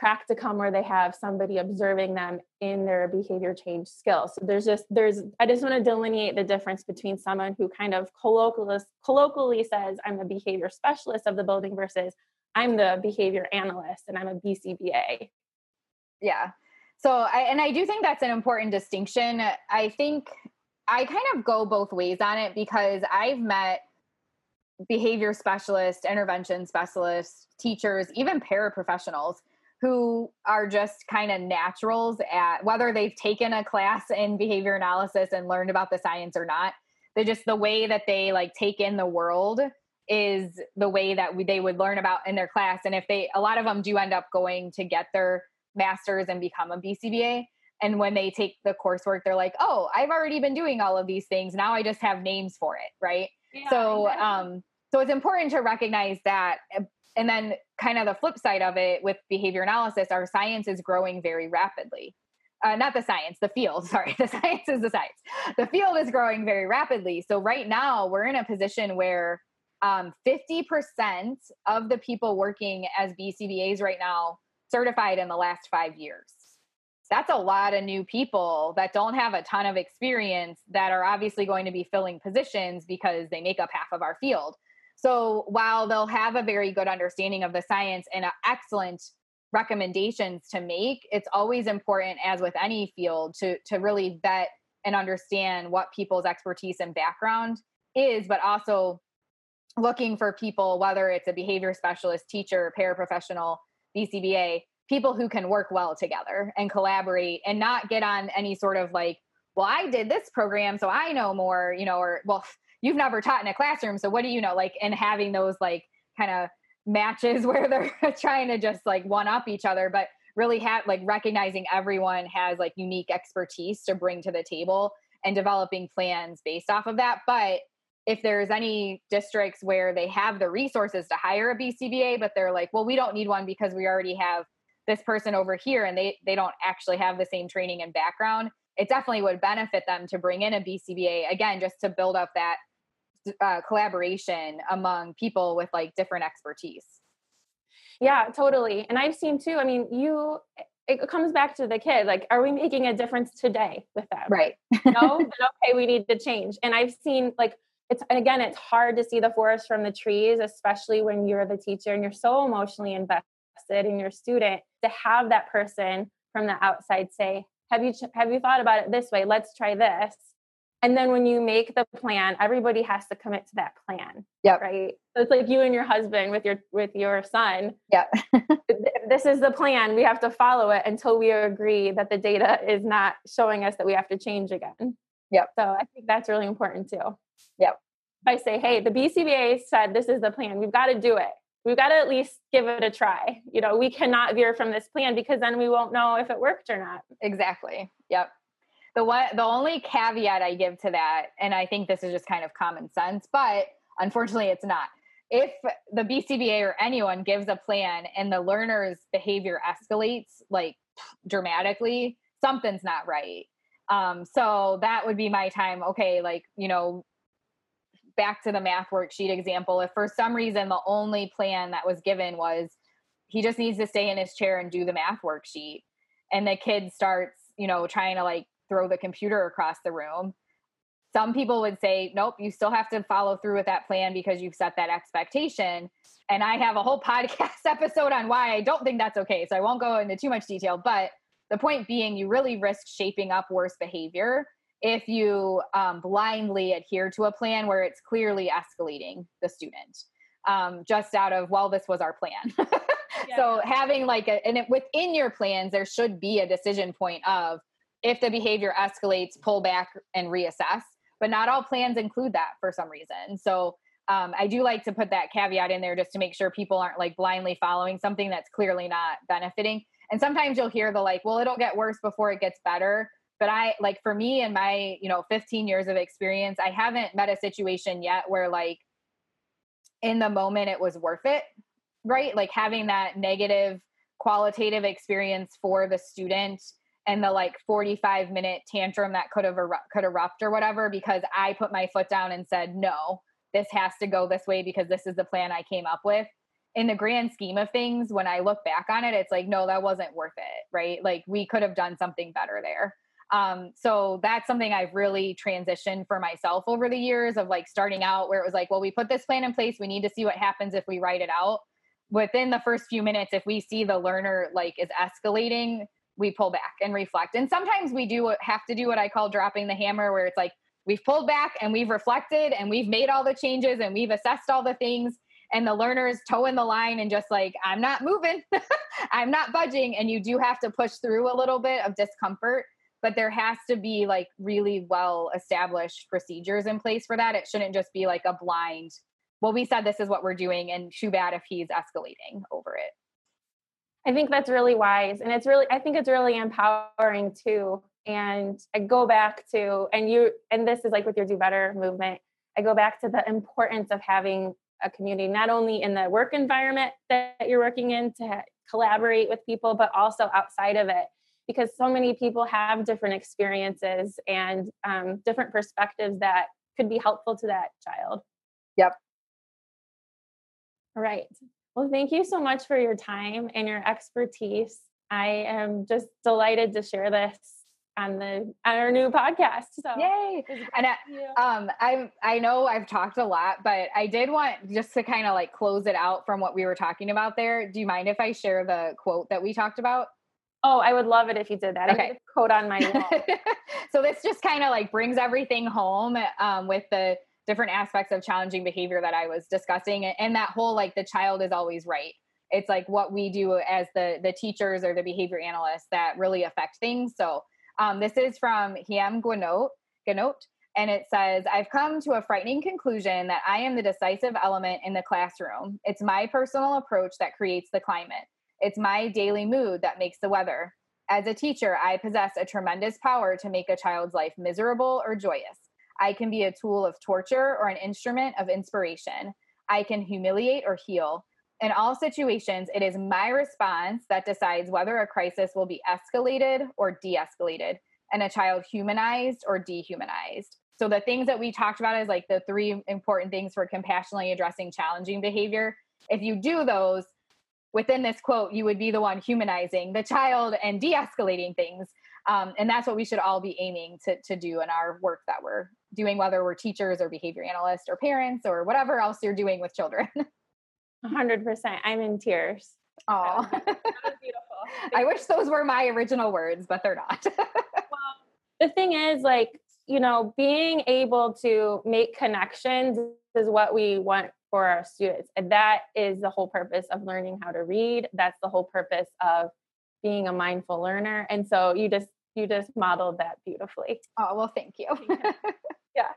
practicum where they have somebody observing them in their behavior change skills. So there's just there's I just want to delineate the difference between someone who kind of colloquially says I'm a behavior specialist of the building versus I'm the behavior analyst and I'm a BCBA. Yeah. So I and I do think that's an important distinction. I think I kind of go both ways on it because I've met behavior specialists, intervention specialists, teachers, even paraprofessionals who are just kind of naturals at whether they've taken a class in behavior analysis and learned about the science or not. They just the way that they like take in the world is the way that we, they would learn about in their class. And if they, a lot of them do end up going to get their masters and become a BCBA. And when they take the coursework, they're like, oh, I've already been doing all of these things. Now I just have names for it. Right. Yeah, so, exactly. um, so it's important to recognize that eh, and then kind of the flip side of it with behavior analysis our science is growing very rapidly. Uh, not the science the field sorry the science is the science. The field is growing very rapidly. So right now we're in a position where um, 50% of the people working as bcbas right now certified in the last five years. That's a lot of new people that don't have a ton of experience that are obviously going to be filling positions because they make up half of our field so while they'll have a very good understanding of the science and uh, excellent recommendations to make, it's always important, as with any field, to to really vet and understand what people's expertise and background is, but also looking for people, whether it's a behavior specialist, teacher, paraprofessional, BCBA, people who can work well together and collaborate and not get on any sort of like, well, I did this program, so I know more, you know, or well, you've never taught in a classroom so what do you know like and having those like kind of matches where they're trying to just like one up each other but really have like recognizing everyone has like unique expertise to bring to the table and developing plans based off of that but if there's any districts where they have the resources to hire a BCBA but they're like well we don't need one because we already have this person over here and they they don't actually have the same training and background it definitely would benefit them to bring in a BCBA again just to build up that uh, collaboration among people with like different expertise. Yeah, totally. And I've seen too, I mean, you, it comes back to the kid. Like, are we making a difference today with them? Right. no, but okay, we need to change. And I've seen like it's again it's hard to see the forest from the trees especially when you're the teacher and you're so emotionally invested in your student to have that person from the outside say have you have you thought about it this way let's try this and then when you make the plan everybody has to commit to that plan yeah right? So it's like you and your husband with your with your son. Yeah this is the plan. We have to follow it until we agree that the data is not showing us that we have to change again. Yep. So i think that's really important too. Yep. I say hey the bcba said this is the plan. We've got to do it. We've got to at least give it a try. You know we cannot veer from this plan because then we won't know if it worked or not. Exactly. Yep the one the only caveat I give to that, and I think this is just kind of common sense, but unfortunately it's not. If the BCBA or anyone gives a plan and the learner's behavior escalates like dramatically, something's not right. Um, so that would be my time. Okay, like, you know, back to the math worksheet example. If for some reason the only plan that was given was he just needs to stay in his chair and do the math worksheet, and the kid starts, you know, trying to like throw the computer across the room. Some people would say, nope, you still have to follow through with that plan because you've set that expectation. And I have a whole podcast episode on why I don't think that's okay. So I won't go into too much detail. But the point being, you really risk shaping up worse behavior if you um, blindly adhere to a plan where it's clearly escalating the student um, just out of well this was our plan yeah. so having like a and it, within your plans there should be a decision point of if the behavior escalates, pull back and reassess. But not all plans include that for some reason. So um, I do like to put that caveat in there just to make sure people aren't like blindly following something that's clearly not benefiting. And sometimes you'll hear the like, well, it'll get worse before it gets better. But I like for me and my, you know, 15 years of experience, I haven't met a situation yet where like in the moment it was worth it, right? Like having that negative qualitative experience for the student and the like 45 minute tantrum that could have eru- could erupt or whatever because I put my foot down and said no this has to go this way because this is the plan I came up with in the grand scheme of things when I look back on it it's like no that wasn't worth it right like we could have done something better there um, so that's something I've really transitioned for myself over the years of like starting out where it was like, well, we put this plan in place. We need to see what happens if we write it out. Within the first few minutes, if we see the learner like is escalating, we pull back and reflect. And sometimes we do have to do what I call dropping the hammer, where it's like we've pulled back and we've reflected and we've made all the changes and we've assessed all the things. And the learners toe in the line and just like, I'm not moving, I'm not budging. And you do have to push through a little bit of discomfort, but there has to be like really well established procedures in place for that. It shouldn't just be like a blind, well, we said this is what we're doing, and too bad if he's escalating over it. I think that's really wise. And it's really, I think it's really empowering too. And I go back to, and you, and this is like with your Do Better movement, I go back to the importance of having a community, not only in the work environment that you're working in to collaborate with people, but also outside of it. Because so many people have different experiences and um, different perspectives that could be helpful to that child. Yep. All right. Well, thank you so much for your time and your expertise. I am just delighted to share this on the on our new podcast. So yay! And I, um, I I know I've talked a lot, but I did want just to kind of like close it out from what we were talking about there. Do you mind if I share the quote that we talked about? Oh, I would love it if you did that. Okay, quote on my wall. so this just kind of like brings everything home um, with the different aspects of challenging behavior that I was discussing and that whole like the child is always right. It's like what we do as the the teachers or the behavior analysts that really affect things. So um, this is from Haim Ginott, and it says, I've come to a frightening conclusion that I am the decisive element in the classroom. It's my personal approach that creates the climate. It's my daily mood that makes the weather. As a teacher, I possess a tremendous power to make a child's life miserable or joyous. I can be a tool of torture or an instrument of inspiration. I can humiliate or heal. In all situations, it is my response that decides whether a crisis will be escalated or de escalated, and a child humanized or dehumanized. So, the things that we talked about is like the three important things for compassionately addressing challenging behavior. If you do those, within this quote, you would be the one humanizing the child and de escalating things. Um, and that's what we should all be aiming to, to do in our work that we're doing, whether we're teachers or behavior analysts or parents or whatever else you're doing with children. 100%. I'm in tears. Oh, beautiful. I wish those were my original words, but they're not. well, the thing is, like, you know, being able to make connections is what we want for our students. And that is the whole purpose of learning how to read. That's the whole purpose of being a mindful learner. And so you just you just modeled that beautifully. Oh, well, thank you. Yeah.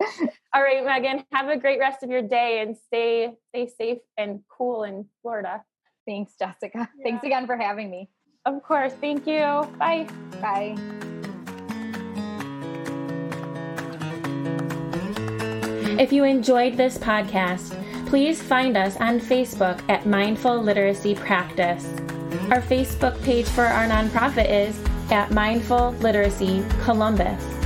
All right, Megan, have a great rest of your day and stay stay safe and cool in Florida. Thanks, Jessica. Yeah. Thanks again for having me. Of course. Thank you. Bye. Bye. If you enjoyed this podcast, please find us on Facebook at Mindful Literacy Practice. Our Facebook page for our nonprofit is at Mindful Literacy Columbus.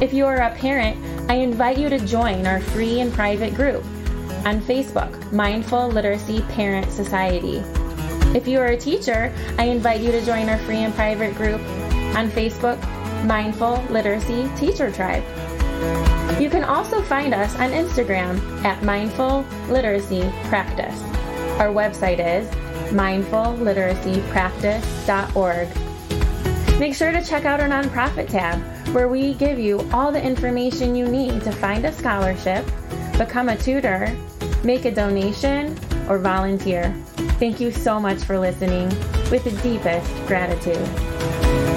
If you are a parent, I invite you to join our free and private group on Facebook, Mindful Literacy Parent Society. If you are a teacher, I invite you to join our free and private group on Facebook, Mindful Literacy Teacher Tribe. You can also find us on Instagram at Mindful Literacy Practice. Our website is mindfulliteracypractice.org. Make sure to check out our nonprofit tab, where we give you all the information you need to find a scholarship, become a tutor, make a donation, or volunteer. Thank you so much for listening with the deepest gratitude.